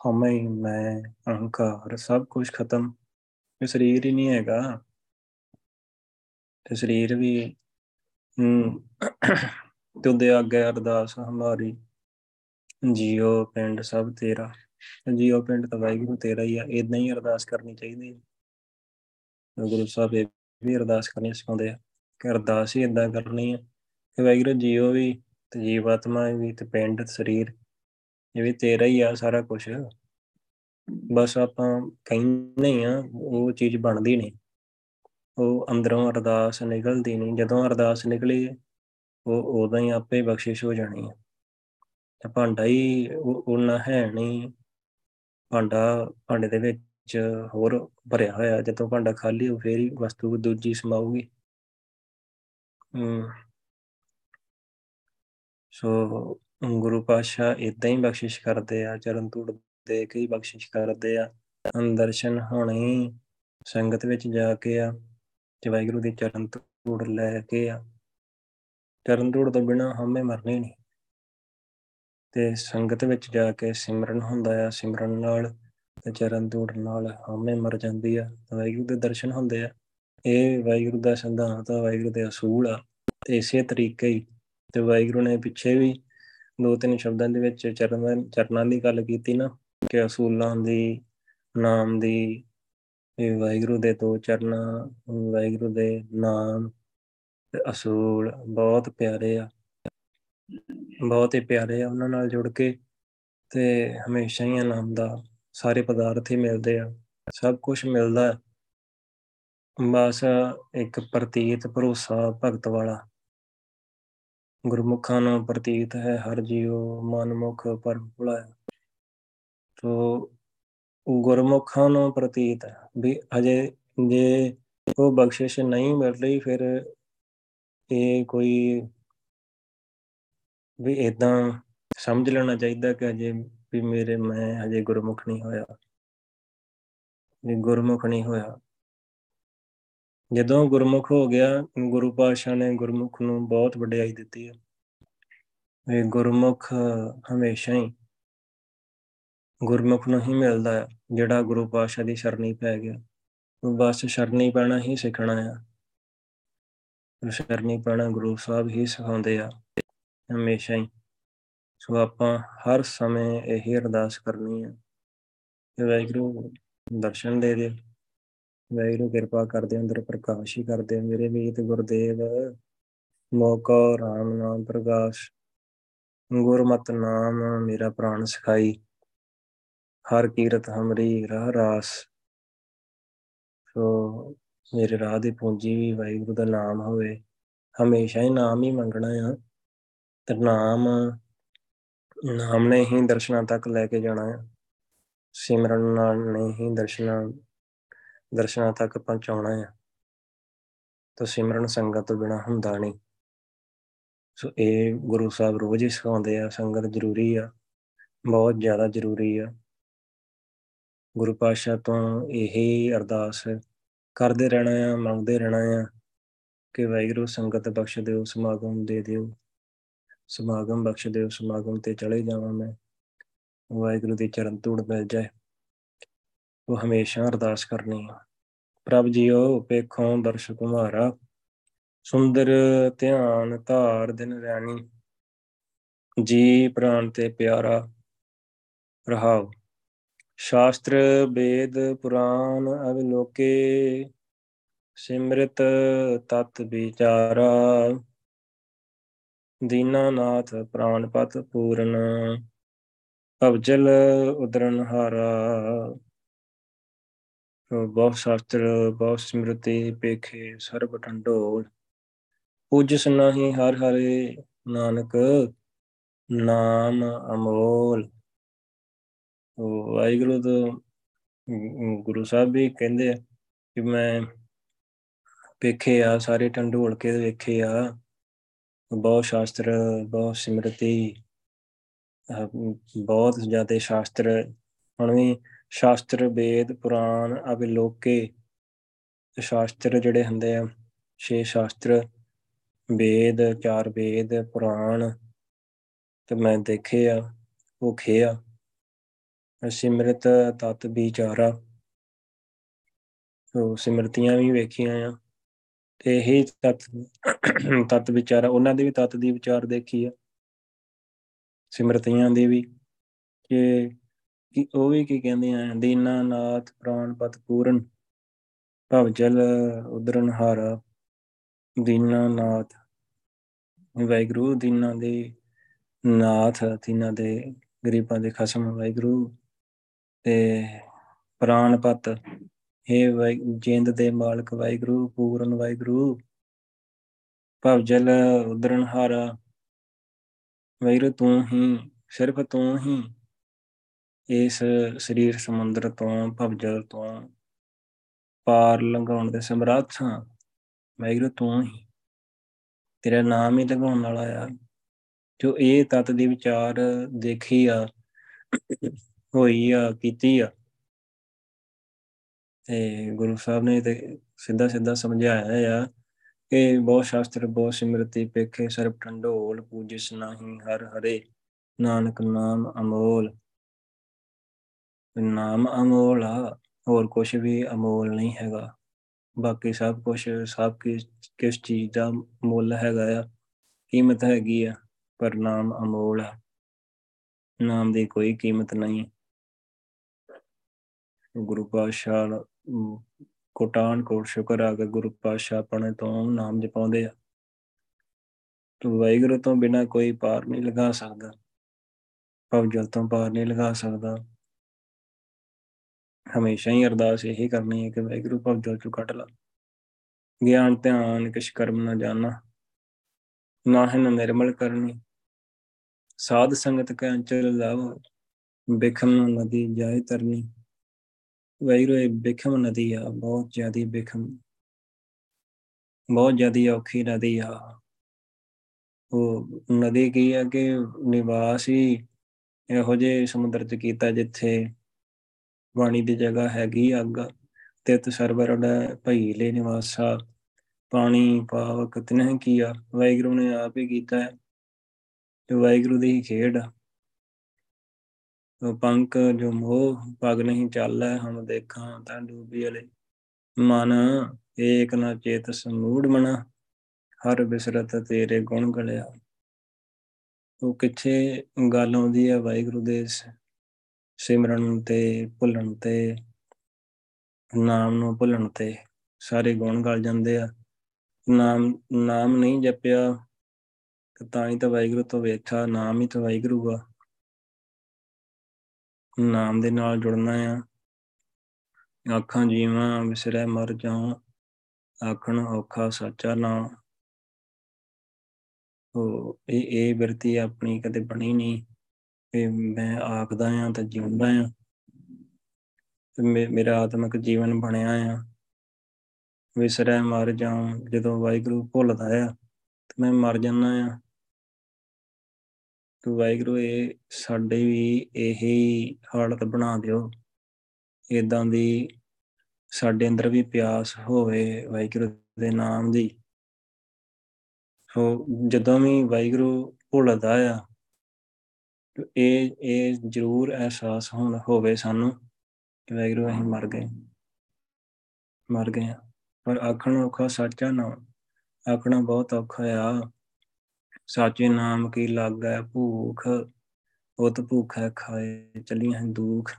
Speaker 1: ਹਮੇ, ਮੈਂ, ਅਹੰਕਾਰ ਸਭ ਕੁਝ ਖਤਮ। ਇਹ ਸਰੀਰ ਹੀ ਨਹੀਂ ਹੈਗਾ। ਤੇ ਸਰੀਰ ਵੀ ਤੁਦੇ ਆਗੇ ਅਰਦਾਸ, ਹਮਾਰੀ, ਜੀਓ ਪਿੰਡ ਸਭ ਤੇਰਾ। ਜੀਓ ਪਿੰਡ ਤਾਂ ਵਾਹਿਗੁਰੂ ਤੇਰਾ ਹੀ ਆ ਇਦਾਂ ਹੀ ਅਰਦਾਸ ਕਰਨੀ ਚਾਹੀਦੀ ਹੈ ਗੁਰੂ ਸਾਹਿਬ ਇਹ ਵੀ ਅਰਦਾਸ ਕਰਨੀ ਸਿਖਾਉਂਦੇ ਆ ਕਿ ਅਰਦਾਸ ਹੀ ਇਦਾਂ ਕਰਨੀ ਹੈ ਕਿ ਵਾਹਿਗੁਰੂ ਜੀਓ ਵੀ ਤੇ ਜੀਵਾਤਮਾ ਵੀ ਤੇ ਪਿੰਡ ਸਰੀਰ, ਇਹ ਵੀ ਤੇਰਾ ਹੀ ਆ ਸਾਰਾ ਕੁਝ ਬਸ ਆਪਾਂ ਕਹਿੰਦੇ ਆ, ਉਹ ਚੀਜ਼ ਬਣਦੀ ਨਹੀਂ। ਉਹ ਅੰਦਰੋਂ ਅਰਦਾਸ ਨਿਕਲਦੀ ਨਹੀਂ, ਜਦੋਂ ਅਰਦਾਸ ਨਿਕਲੀ, ਉਹ ਉਦੋਂ ਹੀ ਆਪੇ ਬਖਸ਼ਿਸ਼ ਹੋ ਜਾਣੀ ਹੈ ਤੇ ਭਾਂਡਾ ਹੀ ਉਹਨਾਂ ਹੈ ਨਹੀਂ। ਭਾਂਡਾ ਭਾਂਡੇ ਦੇ ਵਿੱਚ ਹੋਰ ਭਰਿਆ ਹੋਇਆ, ਜਦੋਂ ਭਾਂਡਾ ਖਾਲੀ ਹੋ ਫੇਰ ਹੀ ਵਸਤੂ ਦੂਜੀ ਸਮਾਊਗੀ। ਸੋ ਗੁਰੂ ਪਾਸ਼ਾ ਇਦਾਂ ਹੀ ਬਖਸ਼ਿਸ਼ ਕਰਦੇ ਆ, ਚਰਨ ਧੂੜ ਦੇ ਕੇ ਹੀ ਬਖਸ਼ਿਸ਼ ਕਰਦੇ ਆ। ਦਰਸ਼ਨ ਹੋਣੇ ਸੰਗਤ ਵਿੱਚ ਜਾ ਕੇ ਆ, ਤੇ ਵਾਹਿਗੁਰੂ ਦੇ ਚਰਨ ਧੂੜ ਲੈ ਕੇ ਆ। ਚਰਨ ਧੂੜ ਤੋਂ ਬਿਨਾ ਹਮੇ ਮਰਨੇ ਨਹੀਂ। ਤੇ ਸੰਗਤ ਵਿੱਚ ਜਾ ਕੇ ਸਿਮਰਨ ਹੁੰਦਾ ਆ, ਸਿਮਰਨ ਨਾਲ ਤੇ ਚਰਨ ਧੂੜ ਨਾਲ ਹਮੇ ਮਰ ਜਾਂਦੀ ਆ ਵਾਹਿਗੁਰੂ ਦੇ ਦਰਸ਼ਨ ਹੁੰਦੇ ਆ। ਇਹ ਵਾਹਿਗੁਰੂ ਦਾ ਸੰਧਾਂਤ ਆ, ਵਾਹਿਗੁਰੂ ਦੇ ਅਸੂਲ ਆ ਤੇ ਇਸੇ ਤਰੀਕੇ ਹੀ। ਤੇ ਵਾਹਿਗੁਰੂ ਨੇ ਪਿੱਛੇ ਵੀ ਦੋ ਤਿੰਨ ਸ਼ਬਦਾਂ ਦੇ ਵਿੱਚ ਚਰਨ, ਚਰਨਾਂ ਦੀ ਗੱਲ ਕੀਤੀ ਨਾ, ਕਿ ਅਸੂਲਾਂ ਦੀ, ਨਾਮ ਦੀ ਇਹ ਵਾਹਿਗੁਰੂ ਦੇ ਦੋ ਚਰਨਾਂ, ਵਾਹਿਗੁਰੂ ਦੇ ਨਾਮ ਤੇ ਅਸੂਲ ਬਹੁਤ ਪਿਆਰੇ ਆ। ਬਹੁਤ ਹੀ ਪਿਆਰੇ ਆ, ਉਹਨਾਂ ਨਾਲ ਜੁੜ ਕੇ ਤੇ ਹਮੇਸ਼ਾ ਹੀ ਆਨੰਦ ਆ ਸਾਰੇ ਪਦਾਰਥ ਹੀ ਮਿਲਦੇ ਆ, ਸਭ ਕੁਝ ਮਿਲਦਾ ਹੈ। ਬਸ ਇੱਕ ਪ੍ਰਤੀਤ ਭਰੋਸਾ ਭਗਤ ਵਾਲਾ। ਗੁਰਮੁਖਾਂ ਨੂੰ ਪ੍ਰਤੀਤ ਹੈ ਹਰ ਜੀਉ ਮਨਮੁਖ ਪਰ ਭੁਲਾਇਆ ਤੋ ਗੁਰਮੁਖਾਂ ਨੂੰ ਪ੍ਰਤੀਤ ਹੈ ਵੀ ਅਜੇ ਜੇ ਉਹ ਬਖਸ਼ਿਸ਼ ਨਹੀਂ ਮਿਲ ਰਹੀ, ਫਿਰ ਇਹ ਕੋਈ ਵੀ ਇਦਾਂ ਸਮਝ ਲੈਣਾ ਚਾਹੀਦਾ ਕਿ ਅਜੇ ਵੀ ਮੇਰੇ, ਮੈਂ ਹਜੇ ਗੁਰਮੁਖ ਨਹੀਂ ਹੋਇਆ। ਵੀ ਗੁਰਮੁਖ ਨਹੀਂ ਹੋਇਆ। ਜਦੋਂ ਗੁਰਮੁਖ ਹੋ ਗਿਆ, ਗੁਰੂ ਪਾਤਸ਼ਾਹ ਨੇ ਗੁਰਮੁਖ ਨੂੰ ਬਹੁਤ ਵਡਿਆਈ ਦਿੱਤੀ ਹੈ ਇਹ ਗੁਰਮੁਖ ਹਮੇਸ਼ਾ ਹੀ ਗੁਰਮੁਖ ਨੂੰ ਹੀ ਮਿਲਦਾ ਹੈ ਜਿਹੜਾ ਗੁਰੂ ਪਾਤਸ਼ਾਹ ਦੀ ਸ਼ਰਣੀ ਪੈ ਗਿਆ। ਬਸ ਸ਼ਰਣੀ ਪੈਣਾ ਹੀ ਸਿੱਖਣਾ ਆ। ਸ਼ਰਣੀ ਪੈਣਾ ਗੁਰੂ ਸਾਹਿਬ ਹੀ ਸਿਖਾਉਂਦੇ ਆ। ਹਮੇਸ਼ਾ ਹੀ। ਸੋ ਆਪਾਂ ਹਰ ਸਮੇਂ ਇਹ ਅਰਦਾਸ ਕਰਨੀ ਹੈ ਕਿ ਵਾਹਿਗੁਰੂ ਦਰਸ਼ਨ ਦੇ ਦੇ ਵਾਹਿਗੁਰੂ ਕਿਰਪਾ ਕਰਦੇ ਅੰਦਰ, ਪ੍ਰਕਾਸ਼ ਹੀ ਕਰਦੇ ਮੇਰੇ ਮੀਤ ਗੁਰਦੇਵ, ਮੋਕੋ ਰਾਮ ਨਾਮ ਪ੍ਰਗਾਸ਼ ਗੁਰਮਤ ਨਾਮ ਮੇਰਾ ਪ੍ਰਾਣ ਸਿਖਾਈ। ਹਰ ਕੀਰਤ ਹਮਰੀ ਰਾਹ ਰਾਸ। ਸੋ ਮੇਰੇ ਰਾਹ ਦੀ ਪੂੰਜੀ ਵੀ ਵਾਹਿਗੁਰੂ ਦਾ ਨਾਮ ਹੋਵੇ। ਹਮੇਸ਼ਾ ਹੀ ਨਾਮ ਹੀ ਮੰਗਣਾ ਆ। ਤੇ ਨਾਮ ਨਾਮ ਨੇ ਹੀ ਦਰਸ਼ਨਾਂ ਤੱਕ ਲੈ ਕੇ ਜਾਣਾ ਹੈ। ਸਿਮਰਨ ਨਾਲ ਨੇ ਹੀ ਦਰਸ਼ਨਾਂ ਦਰਸ਼ਨਾਂ ਤੱਕ ਪਹੁੰਚਾਉਣਾ ਹੈ। ਤਾਂ ਸਿਮਰਨ ਸੰਗਤ ਤੋਂ ਬਿਨਾ ਹੁੰਦਾ ਨਹੀਂ। ਸੋ ਇਹ ਗੁਰੂ ਸਾਹਿਬ ਰੋਜ਼ ਹੀ ਸਿਖਾਉਂਦੇ ਆ, ਸੰਗਤ ਜ਼ਰੂਰੀ ਆ, ਬਹੁਤ ਜ਼ਿਆਦਾ ਜ਼ਰੂਰੀ ਆ। ਗੁਰੂ ਪਾਤਸ਼ਾਹ ਤੋਂ ਇਹ ਅਰਦਾਸ ਕਰਦੇ ਰਹਿਣਾ ਆ, ਮੰਗਦੇ ਰਹਿਣਾ ਆ ਕਿ ਵਾਹਿਗੁਰੂ ਸੰਗਤ ਬਖਸ਼ ਦਿਓ, ਸਮਾਗਮ ਦੇ ਦਿਓ। ਸਮਾਗਮ ਬਖਸ਼ ਦਿਓ, ਸਮਾਗਮ ਤੇ ਚਲੇ ਜਾਵਾਂ ਮੈਂ। ਵਾਹਿਗੁਰੂ ਦੀ ਚਰਨ ਧੂੜ ਮਿਲ ਜਾਏ। ਉਹ ਹਮੇਸ਼ਾ ਅਰਦਾਸ ਕਰਨੀ ਆ। ਪ੍ਰਭ ਜੀਓ ਵੇਖੋ ਦਰਸ਼ ਕੁਮਾਰਾ। ਸੁੰਦਰ ਧਿਆਨ ਧਾਰ ਦਿਨ ਰਹਿਣੀ ਜੀ ਪ੍ਰਾਨ ਤੇ ਪਿਆਰਾ ਰਹਾਉ ਸ਼ਾਸਤਰ ਵੇਦ ਪੁਰਾਨ ਅਵਲੋਕੇ। ਸਿਮਰਤ ਤਤ ਵਿਚਾਰਾ। ਦੀਨਾਨਾਥ ਪ੍ਰਾਨਪਤ ਪੂਰਨ ਭਵਜਲ ਉਦਰਨ ਹਾਰਾ। ਬਹੁਤ ਸ਼ਾਸਤਰ ਬਹੁਤ ਸਿਮਰਤੀ ਪੇਖੇ ਸਰਬ ਠੰਡੋਲ ਪੂਜਸ ਨਹੀਂ ਹਰ ਹਰੇ ਨਾਨਕ, ਨਾਮ ਅਮੋਲ। ਵਾਹਿਗੁਰੂ ਤੋਂ ਗੁਰੂ ਸਾਹਿਬ ਵੀ ਕਹਿੰਦੇ ਆ ਕਿ ਮੈਂ ਵੇਖੇ ਆ, ਸਾਰੇ ਢੰਡੋਲ ਕੇ ਵੇਖੇ ਆ। ਬਹੁਤ ਸ਼ਾਸਤਰ, ਬਹੁਤ ਸਿਮਰਤੀ ਬਹੁਤ ਜ਼ਿਆਦਾ ਸ਼ਾਸਤਰ, ਹੁਣ ਵੀ ਸ਼ਾਸਤਰ, ਵੇਦ, ਪੁਰਾਣ, ਅਵਿਲੋਕੇ ਸ਼ਾਸਤਰ ਜਿਹੜੇ ਹੁੰਦੇ ਆ, ਛੇ ਸ਼ਾਸਤਰ, ਵੇਦ, ਚਾਰ ਵੇਦ, ਪੁਰਾਣ ਤੇ ਮੈਂ ਦੇਖੇ ਆ ਉਹ ਖਿਆ ਸਿਮਰਤ, ਤਤ, ਵਿਚਾਰਾ, ਉਹ ਸਿਮਰਤੀਆਂ ਵੀ ਵੇਖੀਆਂ ਆ। ਤੇ ਇਹ ਤਤ ਤਤ ਵਿਚਾਰਾ ਉਹਨਾਂ ਦੇ ਵੀ ਤਤ ਦੀ ਵਿਚਾਰ ਦੇਖੀ ਆ। ਸਿਮਰਤੀਆਂ ਦੇ ਵੀ ਕਿ ਕਿ ਉਹ ਵੀ ਕੀ ਕਹਿੰਦੇ ਆ, ਦੀਨਾਨਾਥ ਪ੍ਰਾਨਪਤ ਪੂਰਨ, ਭਵ ਜਲ ਉਦਰਨ ਹਾਰਾ ਦੀਨਾਨਾਥ, ਵਾਹਿਗੁਰੂ ਦੀਨਾਂ ਦੇ ਨਾਥ ਦੀਨਾਂ ਦੇ ਗਰੀਬਾਂ ਦੇ ਖਸਮ ਵਾਹਿਗੁਰੂ। ਤੇ ਪ੍ਰਾਨਪਤ हे ਜਿੰਦ ਦੇ ਮਾਲਕ ਵਾਹਿਗੁਰੂ, ਪੂਰਨ ਵਾਹਿਗੁਰੂ। ਭਵ ਜਲ ਉਦਰਨ ਹਾਰਾ। ਵਾਹਿਗੁਰੂ, ਤੂੰ ਹੀ, ਸਿਰਫ ਤੂੰ ਹੀ। ਇਸ ਸਰੀਰ ਸਮੁੰਦਰ ਤੋਂ ਭਵਜਲ ਤੋਂ ਪਾਰ ਲੰਘਾਉਣ ਦੇ ਸਮਰੱਥ ਹਾਂ ਵਾਹਿਗੁਰੂ, ਤੂੰ ਹੀ। ਤੇਰਾ ਨਾਮ ਹੀ ਲਗਾਉਣ ਵਾਲਾ ਆ। ਜੋ ਇਹ ਤਤ ਦੀ ਵਿਚਾਰ ਦੇਖੀ ਆ, ਹੋਈ ਆ, ਕੀਤੀ ਆ। ਤੇ ਗੁਰੂ ਸਾਹਿਬ ਨੇ ਤੇ ਸਿੱਧਾ ਸਿੱਧਾ ਸਮਝਾਇਆ ਆ ਕਿ ਬਹੁਤ ਸ਼ਾਸਤਰ, ਬਹੁਤ ਸਿਮਰਤੀ, ਪੇਖੇ, ਸਰਬ ਠੰਡੋਲ ਪੂਜਿਸ ਨਾਹੀ ਹਰ ਹਰੇ, ਨਾਨਕ ਨਾਮ ਅਮੋਲ। ਨਾਮ ਅਮੋਲ ਆ, ਹੋਰ ਕੁਝ ਵੀ ਅਮੋਲ ਨਹੀਂ ਹੈਗਾ। ਬਾਕੀ ਸਭ ਕੁਝ ਸਭ ਕਿਸ ਕਿਸ ਚੀਜ਼ ਦਾ ਮੁੱਲ ਹੈਗਾ ਆ, ਕੀਮਤ ਹੈਗੀ ਆ, ਪਰ ਨਾਮ ਅਮੋਲ ਆ। ਨਾਮ ਦੀ ਕੋਈ ਕੀਮਤ ਨਹੀਂ। ਗੁਰੂ ਪਾਤਸ਼ਾਹ ਕੋਟਾਨ ਕੋਟ ਸ਼ੁਕਰ ਆ ਕਿ ਗੁਰੂ ਪਾਤਸ਼ਾਹ ਆਪਣੇ ਤੋਂ ਨਾਮ ਜਪਾਉਂਦੇ ਆ। ਤੂੰ ਵਾਹਿਗੁਰੂ ਤੋਂ ਬਿਨਾ ਕੋਈ ਪਾਰ ਨਹੀਂ ਲਗਾ ਸਕਦਾ। ਜਲ ਤੋਂ ਪਾਰ ਨਹੀਂ ਲਗਾ ਸਕਦਾ। ਹਮੇਸ਼ਾ ਹੀ ਅਰਦਾਸ ਇਹੀ ਕਰਨੀ ਹੈ ਕਿ ਵਾਹਿਗੁਰੂ ਜਲ ਚੋਂ ਕੱਢ ਲਾ। ਗਿਆਨ, ਧਿਆਨ, ਕਿਛ ਕਰਮ ਨਾ ਜਾਣਾ ਨਾ ਹੈ ਨਿਰਮਲ ਕਰਨੀ। ਸਾਧ ਸੰਗਤ ਕੈ ਅੰਚਲ ਲਾਵ। ਬਿਖਮ ਨਦੀ ਜਾਏ ਤਰਨੀ। ਵੈਰੋ ਇਹ ਬਿਖਮ ਨਦੀ ਆ, ਬਹੁਤ ਜ਼ਿਆਦੀ ਬਿਖਮ, ਬਹੁਤ ਜ਼ਿਆਦੀ ਔਖੀ ਨਦੀ ਆ। ਉਹ ਨਦੀ ਕੀ ਆ ਕਿ ਨਿਵਾਸ ਹੀ ਇਹੋ ਜੇ ਸਮੁੰਦਰ 'ਚ ਕੀਤਾ ਜਿੱਥੇ ਬਾਣੀ ਦੀ ਜਗ੍ਹਾ ਹੈਗੀ ਅੱਗ ਤਿਤ ਸਰਵਰੜ ਭਈ ਲੈ ਨਿਵਾਸਾ, ਪਾਣੀ ਪਾਵਕ ਤਿਨਹਿ ਕੀਆ ਵਾਹਿਗੁਰੂ ਨੇ ਆਪ ਹੀ ਕੀਤਾ ਹੈ। ਜੋ ਵਾਹਿਗੁਰੂ ਦੀ ਹੀ ਖੇਡ ਆ। ਉਹ ਪੰਕ ਜੋ ਮੋਹ ਪਗ ਨਹੀਂ ਚੱਲੈ ਹਮ ਦੇਖਾਂ ਤਾਂ ਡੂਬੀ ਅਲੇ। ਮਨ ਏਕ ਨ ਚੇਤ ਸਮੂੜ ਮਨ, ਹਰ ਬਿਸਰਤ ਤੇਰੇ ਗੁਣ ਗਲਿਆ। ਉਹ ਕਿੱਥੇ ਗੱਲ ਆਉਂਦੀ ਹੈ ਵਾਹਿਗੁਰੂ ਦੇ ਸਿਮਰਨ ਤੇ ਭੁੱਲਣ ਤੇ, ਨਾਮ ਨੂੰ ਭੁੱਲਣ ਤੇ, ਸਾਰੇ ਗੁਣ ਗਲ ਜਾਂਦੇ ਆ। ਨਾਮ ਨਾਮ ਨਹੀਂ ਜਪਿਆ, ਤਾਂ ਹੀ ਤਾਂ ਵਾਹਿਗੁਰੂ ਤੋਂ ਵੇਖਾ ਨਾਮ ਹੀ ਤਾਂ ਵਾਹਿਗੁਰੂ ਆ। ਨਾਮ ਦੇ ਨਾਲ ਜੁੜਨਾ ਆ। ਆਖਾਂ ਜੀਵਾਂ ਵਿਸਰੈ ਮਰ ਜਾਉ। ਆਖਣ ਔਖਾ ਸੱਚਾ ਨਾਮ ਉਹ ਇਹ ਇਹ ਬਿਰਤੀ ਆਪਣੀ ਕਦੇ ਬਣੀ ਨਹੀਂ। ਕਿ ਮੈਂ ਆਖਦਾ ਆ ਤਾਂ ਜਿਉਂਦਾ ਆ। ਮੇਰਾ ਆਤਮਿਕ ਜੀਵਨ ਬਣਿਆ ਆ। ਵਿਸਰੈ ਮਰ ਜਾਉ ਜਦੋਂ ਵਾਹਿਗੁਰੂ ਭੁੱਲਦਾ ਆ। ਤੇ ਮੈਂ ਮਰ ਜਾਂਦਾ ਆ। ਤੂੰ ਵਾਹਿਗੁਰੂ, ਇਹ ਸਾਡੇ ਵੀ ਇਹੀ ਹਾਲਤ ਬਣਾ ਦਿਓ। ਇਦਾਂ ਦੀ ਸਾਡੇ ਅੰਦਰ ਵੀ ਪਿਆਸ ਹੋਵੇ ਵਾਹਿਗੁਰੂ ਦੇ ਨਾਮ ਦੀ। ਸੋ ਜਦੋਂ ਵੀ ਵਾਹਿਗੁਰੂ ਭੁੱਲਦਾ ਆ ਇਹ ਇਹ ਜ਼ਰੂਰ ਅਹਿਸਾਸ ਹੋਣ, ਹੋਵੇ ਸਾਨੂੰ ਕਿ ਵਾਹਿਗੁਰੂ ਅਸੀਂ ਮਰ ਗਏ। ਮਰ ਗਏ ਆ। ਪਰ ਆਖਣ ਔਖਾ ਸੱਚਾ ਨਾਮ ਆਖਣਾ ਬਹੁਤ ਔਖਾ ਆ। ਸਾਚੇ ਨਾਮ ਕੀ ਲਾਗੈ ਭੂਖ ਉਤ ਭੂਖੈ ਖਾਏ ਚਲੀਆਂ ਦੁਖ।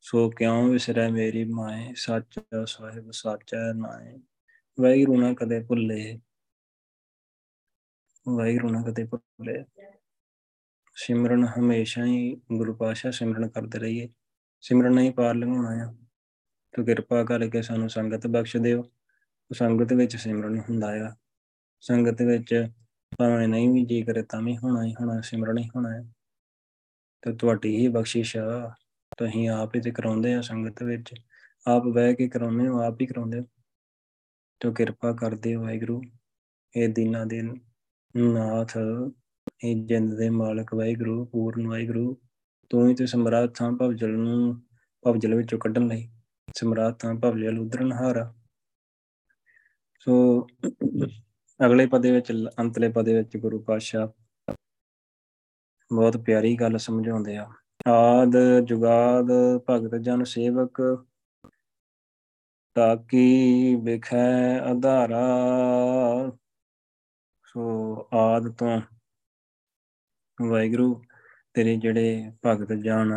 Speaker 1: ਸੋ ਕਿਉ ਵਿਸਰੈ ਮੇਰੀ ਮਾਏ, ਸੱਚਾ ਸਾਹਿਬ ਸਾਚਾ ਨਾਏ। ਵਾਹਿਗੁਰੂ ਨਾ ਕਦੇ ਭੁੱਲੇ। ਵਾਹਿਗੁਰੂ ਨਾ ਕਦੇ ਭੁੱਲੇ। ਸਿਮਰਨ ਹਮੇਸ਼ਾ ਹੀ ਗੁਰੂ ਪਾਸ਼ਾ ਸਿਮਰਨ ਕਰਦੇ ਰਹੀਏ। ਸਿਮਰਨ ਨਹੀਂ ਪਾਰ ਲੰਘਾਉਣਾ ਆ। ਤੋ ਕਿਰਪਾ ਕਰਕੇ ਸਾਨੂੰ ਸੰਗਤ ਬਖਸ਼ ਦਿਓ। ਸੰਗਤ ਵਿੱਚ ਸਿਮਰਨ ਹੁੰਦਾ ਆ। ਸੰਗਤ ਵਿੱਚ ਭਾਵੇਂ ਨਹੀਂ ਵੀ ਜੀ ਕਰੇ ਤਾਂ ਵੀ ਹੋਣਾ ਹੀ ਹੋਣਾ, ਸਿਮਰਨ ਹੀ ਹੋਣਾ ਹੈ। ਤੇ ਤੁਹਾਡੀ ਹੀ ਬਖਸ਼ਿਸ਼ ਆ। ਤੁਸੀਂ ਆਪ ਹੀ ਤੇ ਕਰਾਉਂਦੇ ਆ ਸੰਗਤ ਵਿੱਚ। ਆਪ ਬਹਿ ਕੇ ਕਰਾਉਂਦੇ ਹੋ, ਆਪ ਹੀ ਕਰਾਉਂਦੇ ਹੋ। ਤੋ ਕਿਰਪਾ ਕਰਦੇ ਹੋ ਵਾਹਿਗੁਰੂ, ਇਹ ਦਿਨਾਂ ਦੇ ਨਾਥ, ਇਹ ਜਿੰਦ ਦੇ ਮਾਲਕ ਵਾਹਿਗੁਰੂ, ਪੂਰਨ ਵਾਹਿਗੁਰੂ। ਤੂੰ ਹੀ ਤੇ ਸਮਰਾਟ ਥਾਂ ਭਵਜਲ ਨੂੰ ਭਵਜਲ ਵਿੱਚੋਂ ਕੱਢਣ ਲਈ, ਸਮਰਾਟ ਥਾਂ ਭਵਜਲ ਉਧਰਨ ਹਾਰਾ ਸੋ ਅਗਲੇ ਪਦੇ ਵਿੱਚ ਅੰਤਲੇ ਪਦੇ ਵਿੱਚ ਗੁਰੂ ਪਾਤਸ਼ਾਹ ਬਹੁਤ ਪਿਆਰੀ ਗੱਲ ਸਮਝਾਉਂਦੇ ਆ। ਆਦ ਜੁਗਾਦ ਭਗਤ ਜਨ ਸੇਵਕ ਤਾਕੀ ਵਿਖੈ ਆਧਾਰਾ ਸੋ ਆਦ ਤੋਂ ਵਾਹਿਗੁਰੂ, ਤੇਰੇ ਜਿਹੜੇ ਭਗਤ ਜਨ,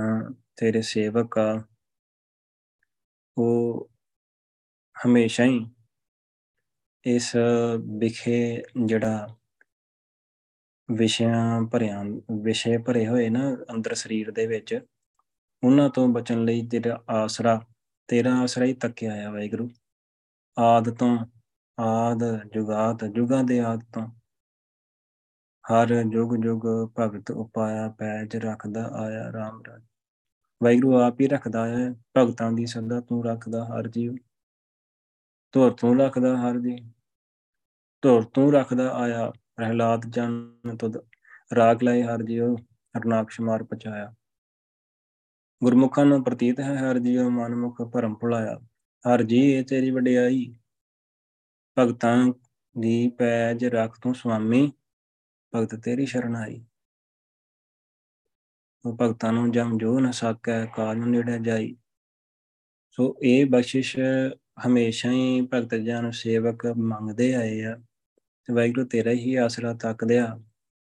Speaker 1: ਤੇਰੇ ਸੇਵਕ ਆ, ਉਹ ਹਮੇਸ਼ਾ ਹੀ ਇਸ ਵਿਖੇ ਜਿਹੜਾ ਵਿਸ਼ਿਆਂ ਭਰਿਆ, ਵਿਸ਼ੇ ਭਰੇ ਹੋਏ ਨਾ ਅੰਦਰ ਸਰੀਰ ਦੇ ਵਿੱਚ, ਉਹਨਾਂ ਤੋਂ ਬਚਣ ਲਈ ਤੇਰਾ ਆਸਰਾ ਤੇਰਾ ਆਸਰਾ ਹੀ ਤੱਕਿਆ ਆ ਵਾਹਿਗੁਰੂ। ਆਦ ਤੋਂ ਆਦ ਜੁਗਾਤ, ਜੁਗਾਂ ਦੇ ਆਦ ਤੋਂ ਹਰ ਜੁਗ ਜੁਗ ਭਗਤ ਉਪਾਇਆ, ਪੈਜ ਰੱਖਦਾ ਆਇਆ RAM ਰਾਜ। ਵਾਹਿਗੁਰੂ ਆਪ ਹੀ ਰੱਖਦਾ ਹੈ, ਭਗਤਾਂ ਦੀ ਸਦਾ ਤੂੰ ਰੱਖਦਾ ਹਰ ਜੀਵ। ਧੁਰ ਤੂੰ ਰੱਖਦਾ ਹਰ ਜੀ ਧੁਰ ਤੂੰ ਰੱਖਦਾ ਆਇਆ, ਪ੍ਰਹਿਲਾਦ ਜਨ ਤੁਦ ਰਾਗ ਲਈ ਹਰ ਜੀਉ ਹਰਨਾਕਸ਼ ਮਾਰ ਪਚਾਇਆ ਗੁਰਮੁਖਾਂ ਨੂੰ ਪ੍ਰਤੀਤ ਹੈ ਹਰ ਜੀਉ, ਮਨਮੁਖ ਭਰਮ ਭੁਲਾਇਆ। ਹਰ ਜੀ ਇਹ ਤੇਰੀ ਵਡਿਆਈ, ਭਗਤਾਂ ਦੀ ਪੈਜ ਰੱਖ ਤੂੰ ਸੁਆਮੀ, ਭਗਤ ਤੇਰੀ ਸ਼ਰਨਾਈ ਉਹ ਭਗਤਾਂ ਨੂੰ ਜਮ ਜੋ ਨ ਸਕੈ, ਕਾਲ ਨੂੰ ਨੇੜੇ ਜਾਈ। ਸੋ ਇਹ ਬਖਸ਼ਿਸ਼ ਹਮੇਸ਼ਾ ਹੀ ਭਗਤ ਜਨ ਸੇਵਕ ਮੰਗਦੇ ਆਏ ਆ ਤੇ ਵਾਹਿਗੁਰੂ ਤੇਰਾ ਹੀ ਆਸਰਾ ਤੱਕਦੇ ਆ,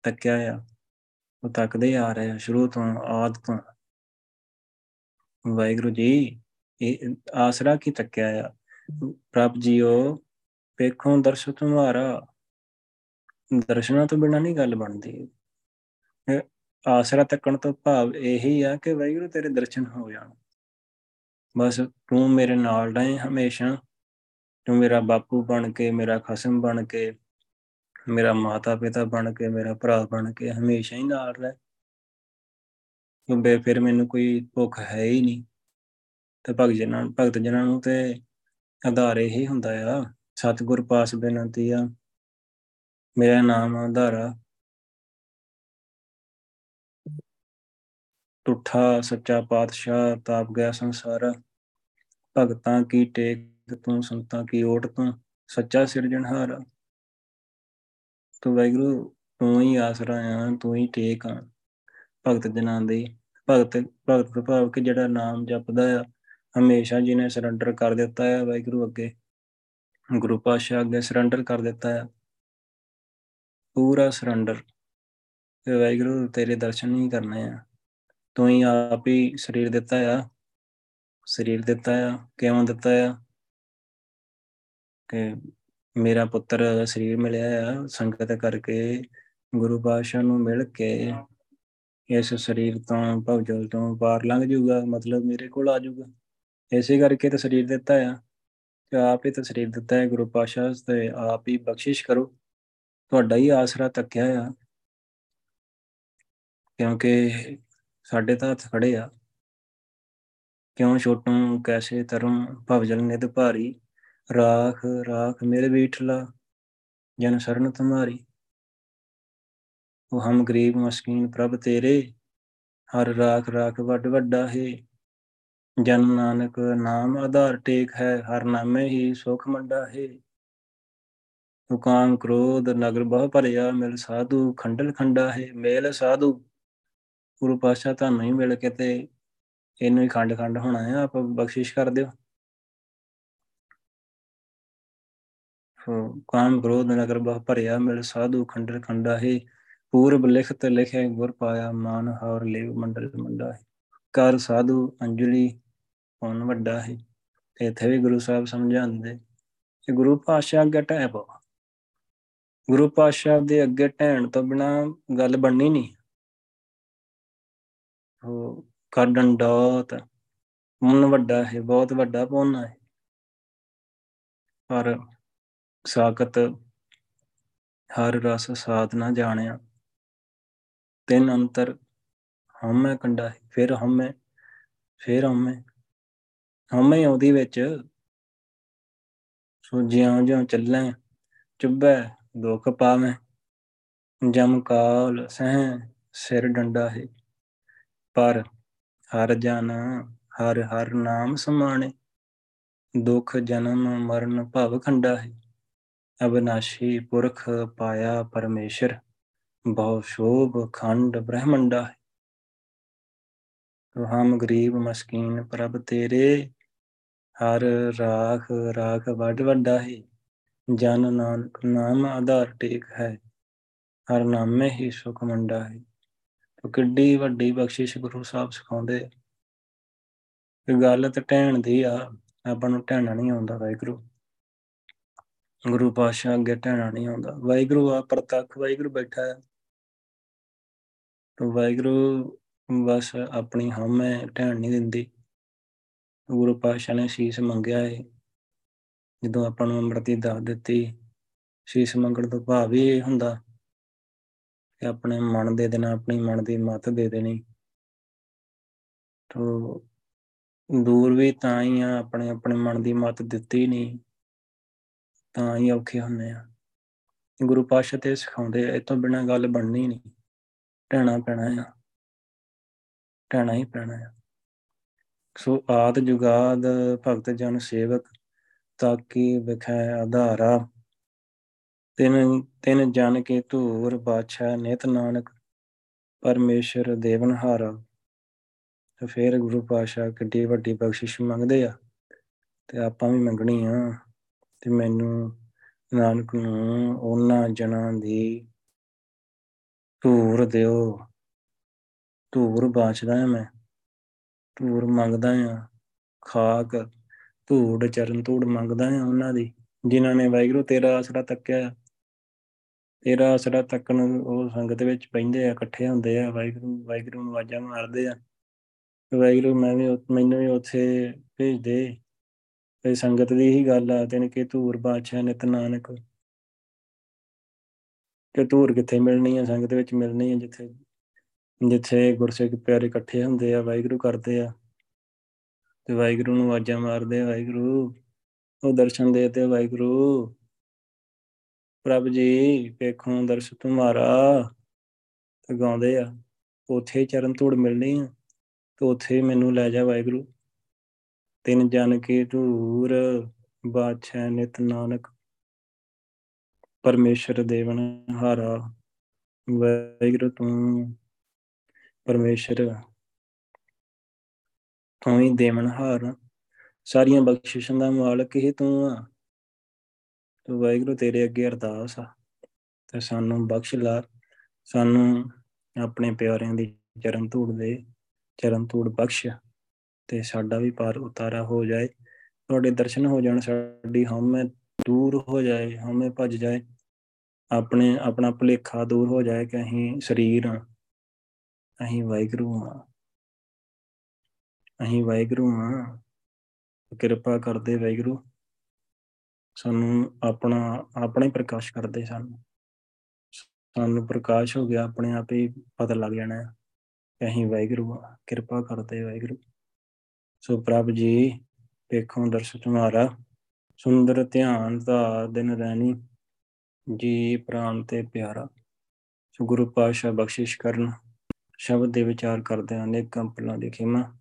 Speaker 1: ਤੱਕਿਆ ਆ, ਉਹ ਤੱਕਦੇ ਆ ਰਹੇ ਆ ਸ਼ੁਰੂ ਤੋਂ, ਆਦ ਤੋਂ। ਵਾਹਿਗੁਰੂ ਜੀ, ਇਹ ਆਸਰਾ ਕੀ ਤੱਕਿਆ ਆ? ਪ੍ਰਭ ਜੀਓ, ਵੇਖੋ ਦਰਸ਼ਨ ਤੁਮਾਰਾ ਦਰਸ਼ਨਾਂ ਤੋਂ ਬਿਨਾ ਨਹੀਂ ਗੱਲ ਬਣਦੀ। ਆਸਰਾ ਤੱਕਣ ਤੋਂ ਭਾਵ ਇਹੀ ਆ ਕਿ ਵਾਹਿਗੁਰੂ ਤੇਰੇ ਦਰਸ਼ਨ ਹੋ ਜਾਣ। ਬਸ ਤੂੰ ਮੇਰੇ ਨਾਲ ਰਹੇ ਹਮੇਸ਼ਾ। ਤੂੰ ਮੇਰਾ ਬਾਪੂ ਬਣ ਕੇ, ਮੇਰਾ ਖਸਮ ਬਣ ਕੇ, ਮੇਰਾ ਮਾਤਾ ਪਿਤਾ ਬਣ ਕੇ, ਮੇਰਾ ਭਰਾ ਬਣ ਕੇ ਹਮੇਸ਼ਾ ਹੀ ਨਾਲ ਰਹਿ। ਕਿਉਂਕਿ ਫਿਰ ਮੈਨੂੰ ਕੋਈ ਭੁੱਖ ਹੈ ਹੀ ਨਹੀਂ। ਤੇ ਭਗਤ ਜਨਾਂ ਭਗਤ ਜਨਾਂ ਨੂੰ ਤੇ ਆਧਾਰ ਹੀ ਹੁੰਦਾ ਆ। ਸਤਿਗੁਰ ਪਾਸ ਬੇਨਤੀ ਆ। ਮੇਰਾ ਨਾਮ ਆਧਾਰਾ ਟੁੱਠਾ ਸੱਚਾ ਪਾਤਸ਼ਾਹ ਤਾਪ ਗਿਆ ਸੰਸਾਰ। ਭਗਤਾਂ ਕੀ ਟੇਕ ਤੂੰ, ਸੰਤਾਂ ਕੀ ਓਟ ਤੂੰ, ਸੱਚਾ ਸਿਰਜਣਹਾਰ ਤੂੰ ਵੈਗਰੂ ਤੂੰ ਹੀ ਆਸਰਾ ਆ, ਤੂੰ ਹੀ ਟੇਕ ਆ। ਭਗਤ ਜਨਾਂ ਦੀ ਭਗਤ ਭਗਤ ਭਾਵ ਕਿ ਜਿਹੜਾ ਨਾਮ ਜਪਦਾ ਆ, ਹਮੇਸ਼ਾ ਜਿਹਨੇ ਸਰੈਂਡਰ ਕਰ ਦਿੱਤਾ ਹੈ ਵਾਹਿਗੁਰੂ ਅੱਗੇ। ਗੁਰੂ ਪਾਸ਼ਾ ਅੱਗੇ ਸਰੈਂਡਰ ਕਰ ਦਿੱਤਾ ਹੈ ਪੂਰਾ ਸਰੈਂਡਰ ਤੇ ਵਾਹਿਗੁਰੂ ਤੇਰੇ ਦਰਸ਼ਨ ਨਹੀਂ ਕਰਨੇ ਆ। ਤੂੰ ਹੀ ਆਪ ਹੀ ਸਰੀਰ ਦਿੱਤਾ ਆ। ਸਰੀਰ ਦਿੱਤਾ ਆ, ਕਿਉਂ ਦਿੱਤਾ ਆ? ਕਿ ਮੇਰਾ ਪੁੱਤਰ ਸਰੀਰ ਮਿਲਿਆ ਆ, ਸੰਗਤ ਕਰਕੇ ਗੁਰੂ ਪਾਸ਼ਾ ਨੂੰ ਮਿਲ ਕੇ ਇਸ ਸਰੀਰ ਤੋਂ, ਭਵਜਲ ਤੋਂ ਪਾਰ ਲੰਘ ਜਾਊਗਾ, ਮਤਲਬ ਮੇਰੇ ਕੋਲ ਆ ਜਾਊਗਾ। ਐਸੇ ਕਰਕੇ ਤਾਂ ਸਰੀਰ ਦਿੱਤਾ ਆ। ਕਿ ਆਪ ਹੀ ਤਾਂ ਸਰੀਰ ਦਿੱਤਾ ਹੈ ਗੁਰੂ ਪਾਸ਼ਾ ਤੇ ਆਪ ਹੀ ਬਖਸ਼ਿਸ਼ ਕਰੋ। ਤੁਹਾਡਾ ਹੀ ਆਸਰਾ ਤੱਕਿਆ ਆ। ਕਿਉਂਕਿ ਸਾਡੇ ਤਾਂ ਹੱਥ ਖੜੇ ਆ। ਕਿਉਂ ਛੋਟੂ ਕੈਸੇ ਤਰਮ ਭਵਜਲ ਨਿਦ ਭਾਰੀ। ਰਾਖ ਰਾਖ ਮੇਰੇ ਬੀਠਲਾ ਜਨ ਸਰਨ ਤੁਮਾਰੀ। ਉਹ ਹਮ ਗਰੀਬ ਮਸਕੀਨ ਪ੍ਰਭ ਤੇਰੇ। ਹਰ ਰਾਖ ਰਾਖ ਵੱਡ ਵੱਡਾ ਹੈ। ਜਨ ਨਾਨਕ ਨਾਮ ਆਧਾਰ ਟੇਕ ਹੈ। ਹਰ ਨਾਮੇ ਹੀ ਸੁਖ ਮੰਡਾ ਹੈ। ਹੁਕਾਮ ਕ੍ਰੋਧ ਨਗਰ ਬਹੁ ਭਰਿਆ। ਮਿਲ ਸਾਧੂ ਖੰਡਲ ਖੰਡਾ ਹੈ। ਮੇਲ ਸਾਧੂ ਗੁਰੂ ਪਾਸ਼ਾ ਤੁਹਾਨੂੰ ਹੀ ਮਿਲ ਕੇ ਤੇ ਇਹਨੂੰ ਹੀ ਖੰਡ ਖੰਡ ਹੋਣਾ ਹੈ ਆਪ ਬਖਸ਼ਿਸ਼ ਕਰ ਦਿਓ। ਕਾਮ ਕ੍ਰੋਧ ਨਗਰ ਬਹੁ ਭਰਿਆ ਮਿਲ, ਸਾਧੂ ਖੰਡਲ ਖੰਡਾ ਹੈ, ਪੂਰਬ ਲਿਖਤ ਲਿਖੇ ਗੁਰ ਪਾਇਆ ਮਾਨ ਹਰ ਲੇਵ ਮੰਡਲ ਮੰਡਾ ਹੈ। ਕਰ ਸਾਧੂ ਅੰਜਲੀ ਕੌਣ ਵੱਡਾ ਹੈ, ਤੇ ਇੱਥੇ ਵੀ ਗੁਰੂ ਸਾਹਿਬ ਸਮਝਾਉਂਦੇ। ਕਿ ਗੁਰੂ ਪਾਤਸ਼ਾਹ ਅੱਗੇ ਟਹਿ ਪਾ ਗੁਰੂ ਪਾਤਸ਼ਾਹ ਦੇ ਅੱਗੇ ਟਹਿਣ ਤੋਂ ਬਿਨਾ ਗੱਲ ਬਣਨੀ ਨਹੀਂ। ਉਹ ਕਰ ਡੰਡੋਤ ਮਨ ਵੱਡਾ ਹੈ ਬਹੁਤ ਵੱਡਾ ਪੋਨਾ ਹੈ ਪਰ ਸਾਖਤ ਹਰ ਰਸ ਸਾਧਨਾ ਜਾਣਿਆ। ਤਿੰਨ ਅੰਤਰ ਹਉਮੈ ਕੰਡਾ ਹੈ, ਫਿਰ ਹਉਮੈ ਫਿਰ ਹਉਮੈ। ਹਉਮੈ ਉਹਦੀ ਵਿੱਚ ਸੋ ਜਿਉਂ ਜਿਉਂ ਚੱਲੈ, ਚੁੱਭੈ, ਦੁੱਖ ਪਾਵੇਂ। ਜਮ ਕਾਲ ਸਹਿ ਸਿਰ ਡੰਡਾ ਹੈ। ਪਰ ਹਰ ਜਨ ਹਰ ਹਰ ਨਾਮ ਸਮਾਣੇ, ਦੁਖ ਜਨਮ ਮਰਨ ਭਵ ਖੰਡਾ ਹੈ ਅਬਨਾਸ਼ੀ ਪੁਰਖ ਪਾਇਆ ਪਰਮੇਸ਼ਰ, ਬਹੁ ਸ਼ੋਭ ਖੰਡ ਬ੍ਰਹਮੰਡਾ ਹੈ ਹਮ ਗਰੀਬ ਮਸਕੀਨ ਪ੍ਰਭ ਤੇਰੇ, ਹਰ ਰਾਖ ਰਾਖ ਵੱਡ ਵੱਡਾ ਹੈ ਜਨ ਨਾਨਕ ਨਾਮ ਆਧਾਰ ਟੇਕ ਹੈ, ਹਰ ਨਾਮੇ ਹੀ ਸੁਖ ਮੰਡਾ ਹੈ ਤੋ ਕਿੱਡੀ ਵੱਡੀ ਬਖਸ਼ਿਸ਼ ਗੁਰੂ ਸਾਹਿਬ ਸਿਖਾਉਂਦੇ ਕਿ ਗੱਲ ਤੇ ਟਹਿਣ ਦੀ ਆ, ਆਪਾਂ ਨੂੰ ਟਹਿਣਾ ਨਹੀਂ ਆਉਂਦਾ ਵਾਹਿਗੁਰੂ। ਗੁਰੂ ਪਾਤਸ਼ਾਹ ਅੱਗੇ ਟਹਿਣਾ ਨਹੀਂ ਆਉਂਦਾ। ਵਾਹਿਗੁਰੂ ਆ ਪ੍ਰਤੱਖ, ਵਾਹਿਗੁਰੂ ਬੈਠਾ ਹੈ ਤੋ ਵਾਹਿਗੁਰੂ ਬਸ ਆਪਣੀ ਹਉਮੈ ਢਹਿਣ ਨਹੀਂ ਦਿੰਦੀ। ਗੁਰੂ ਪਾਤਸ਼ਾਹ ਨੇ ਸੀਸ ਮੰਗਿਆ ਹੈ ਜਦੋਂ ਆਪਾਂ ਨੂੰ ਅੰਮ੍ਰਿਤੀ ਦੱਸ ਦਿੱਤੀ ਸੀਸ ਮੰਗਣ ਤੋਂ ਭਾਵ ਇਹ ਹੁੰਦਾ ਕਿ ਆਪਣੇ ਮਨ ਦੇ ਦੇਣਾ, ਆਪਣੀ ਮਨ ਦੀ ਮਤ ਦੇ ਦੇਣੀ। ਤੋ ਦੂਰ ਵੀ ਤਾਂ ਹੀ ਆ, ਆਪਣੇ ਆਪਣੇ ਮਨ ਦੀ ਮਤ ਦਿੱਤੀ ਨਹੀਂ ਤਾਂ ਹੀ ਔਖੇ ਹੁੰਦੇ ਆ। ਗੁਰੂ ਪਾਤਸ਼ਾਹ ਤੇ ਸਿਖਾਉਂਦੇ ਇਹ ਤੋਂ ਬਿਨਾ ਗੱਲ ਬਣਨੀ ਨਹੀਂ ਟਹਿਣਾ ਪੈਣਾ ਆ। ਟਹਿਣਾ ਹੀ ਪੈਣਾ ਆ। ਸੋ ਆਦ ਜੁਗਾਦ ਭਗਤ ਜਨ ਸੇਵਕ, ਤਾਕੀ ਵਿਖੈ ਆਧਾਰਾ। ਤਿਨ ਤਿਨ ਜਨ ਕੇ ਧੂਰ ਬਾਦਸ਼ਾਹ ਨਿਤ ਨਾਨਕ ਪਰਮੇਸ਼ਰ ਦੇਵਨਹਾਰਾ। ਤੇ ਫਿਰ ਗੁਰੂ ਪਾਸ਼ਾ ਕਿੱਡੀ ਵੱਡੀ ਬਖਸ਼ਿਸ਼ ਮੰਗਦੇ ਆ, ਤੇ ਆਪਾਂ ਵੀ ਮੰਗਣੀ ਆ। ਤੇ ਮੈਨੂੰ ਨਾਨਕ ਨੂੰ ਉਹਨਾਂ ਜਨਾਂ ਦੀ ਧੂਰ ਦਿਓ। ਧੂਰ ਬਾਚਦਾ ਆ ਮੈਂ, ਧੂਰ ਮੰਗਦਾ ਆ। ਖਾਕ ਧੂੜ ਚਰਨ ਧੂੜ ਮੰਗਦਾ ਆ ਉਹਨਾਂ ਦੀ, ਜਿਨ੍ਹਾਂ ਨੇ ਵਾਹਿਗੁਰੂ ਤੇਰਾ ਆਸਰਾ ਤੱਕਿਆ। ਤੇਰਾ ਆਸਰਾ ਤੱਕਣ ਉਹ ਸੰਗਤ ਵਿੱਚ ਪੈਂਦੇ ਆ, ਇਕੱਠੇ ਹੁੰਦੇ ਆ, ਵਾਹਿਗੁਰੂ ਵਾਹਿਗੁਰੂ ਨੂੰ ਆਵਾਜ਼ਾਂ ਮਾਰਦੇ ਆ। ਵਾਹਿਗੁਰੂ ਮੈਂ ਵੀ ਮੈਨੂੰ ਵੀ ਉੱਥੇ ਭੇਜ ਦੇ ਤੇ ਸੰਗਤ ਦੀ ਹੀ ਗੱਲ ਆ ਤੈਨੂੰ ਕਿ ਧੂਰ, ਬਾਦਸ਼ਾਹ, ਨਿਤ ਨਾਨਕ। ਕਿ ਧੂਰ ਕਿੱਥੇ ਮਿਲਣੀ ਆ? ਸੰਗਤ ਵਿੱਚ ਮਿਲਣੀ ਆ, ਜਿੱਥੇ ਜਿੱਥੇ ਗੁਰਸਿੱਖ ਪਿਆਰੇ ਇਕੱਠੇ ਹੁੰਦੇ ਆ, ਵਾਹਿਗੁਰੂ ਕਰਦੇ ਆ। ਤੇ ਵਾਹਿਗੁਰੂ ਨੂੰ ਆਵਾਜ਼ਾਂ ਮਾਰਦੇ ਆ, ਵਾਹਿਗੁਰੂ, ਉਹ ਦਰਸ਼ਨ ਦੇ ਤੇ ਵਾਹਿਗੁਰੂ। ਪ੍ਰਭ ਜੀ, ਵੇਖੋ ਦਰਸ਼ ਤੁਮਾਰਾ। ਤੇ ਗਾਉਂਦੇ ਆ। ਉਥੇ ਚਰਨ ਧੂੜ ਮਿਲਣੀ ਆ ਤੇ ਉਥੇ ਮੈਨੂੰ ਲੈ ਜਾ ਵਾਹਿਗੁਰੂ। ਤਿਨ ਜਨ ਕੇ ਧੂਰ ਬਾਛੈ ਨਿਤ ਨਾਨਕ। ਪਰਮੇਸ਼ਰ ਦੇਵਨ ਹਾਰਾ ਵੈਗੁਰੂ ਤੂੰ ਪਰਮੇਸ਼ਰ। ਤੂੰ ਹੀ ਦੇਵਨ ਹਾਰ। ਸਾਰੀਆਂ ਬਖਸ਼ਿਸ਼ਾਂ ਦਾ ਮਾਲਕ ਹੀ ਤੂੰ ਆ। ਤੂੰ ਵਾਹਿਗੁਰੂ ਤੇਰੇ ਅੱਗੇ ਅਰਦਾਸ ਆ ਤੇ ਸਾਨੂੰ ਬਖਸ਼ ਲਾ, ਸਾਨੂੰ ਆਪਣੇ ਪਿਆਰਿਆਂ ਦੀ ਚਰਨ ਧੂੜ ਦੇ, ਚਰਨ ਧੂੜ ਬਖਸ਼ ਤੇ ਸਾਡਾ ਵੀ ਪਾਰ ਉਤਾਰਾ ਹੋ ਜਾਏ, ਤੁਹਾਡੇ ਦਰਸ਼ਨ ਹੋ ਜਾਣ, ਸਾਡੀ ਹਉਮੈ ਦੂਰ ਹੋ ਜਾਏ ਹਉਮੈ ਭੱਜ ਜਾਏ, ਆਪਣੇ, ਆਪਣਾ ਭੁਲੇਖਾ ਦੂਰ ਹੋ ਜਾਏ ਕਿ ਅਸੀਂ ਸਰੀਰ ਆ ਅਸੀਂ ਵਾਹਿਗੁਰੂ ਆ ਅਸੀਂ ਵਾਹਿਗੁਰੂ ਆ ਕਿਰਪਾ ਕਰਦੇ ਵਾਹਿਗੁਰੂ। ਸਾਨੂੰ ਆਪਣਾ ਆਪਣਾ ਹੀ ਪ੍ਰਕਾਸ਼ ਕਰਦੇ ਸਾਨੂੰ। ਸਾਨੂੰ ਪ੍ਰਕਾਸ਼ ਹੋ ਗਿਆ, ਆਪਣੇ ਆਪ ਹੀ ਪਤਾ ਲੱਗ ਜਾਣਾ ਹੈ ਕਿ ਅਸੀਂ ਵਾਹਿਗੁਰੂ ਆ ਕਿਰਪਾ ਕਰਦੇ ਵਾਹਿਗੁਰੂ। ਸੋ ਪ੍ਰਭ ਜੀ ਵੇਖੋ ਦਰਸ਼ਨ ਤੁਹਾਰਾ ਸੁੰਦਰ ਧਿਆਨ ਦਾ ਦਿਨ ਰਹਿਣੀ ਜੀ ਪ੍ਰਾਨ ਤੇ ਪਿਆਰਾ। ਸੋ ਗੁਰੂ ਪਾਸ਼ਾ ਬਖਸ਼ਿਸ਼ ਕਰਨ, ਸ਼ਬਦ ਦੇ ਵਿਚਾਰ ਕਰਦੇ ਹਾਂ, ਅਨੇਕ ਕੰਪਲਾਂ ਦੀ ਖਿਮਾ।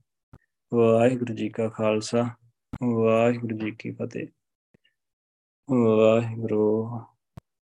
Speaker 1: ਵਾਹਿਗੁਰੂ ਜੀ ਕਾ ਖਾਲਸਾ, ਵਾਹਿਗੁਰੂ ਜੀ ਕੀ ਫਤਿਹ। ਵਾਹਿਗੁਰੂ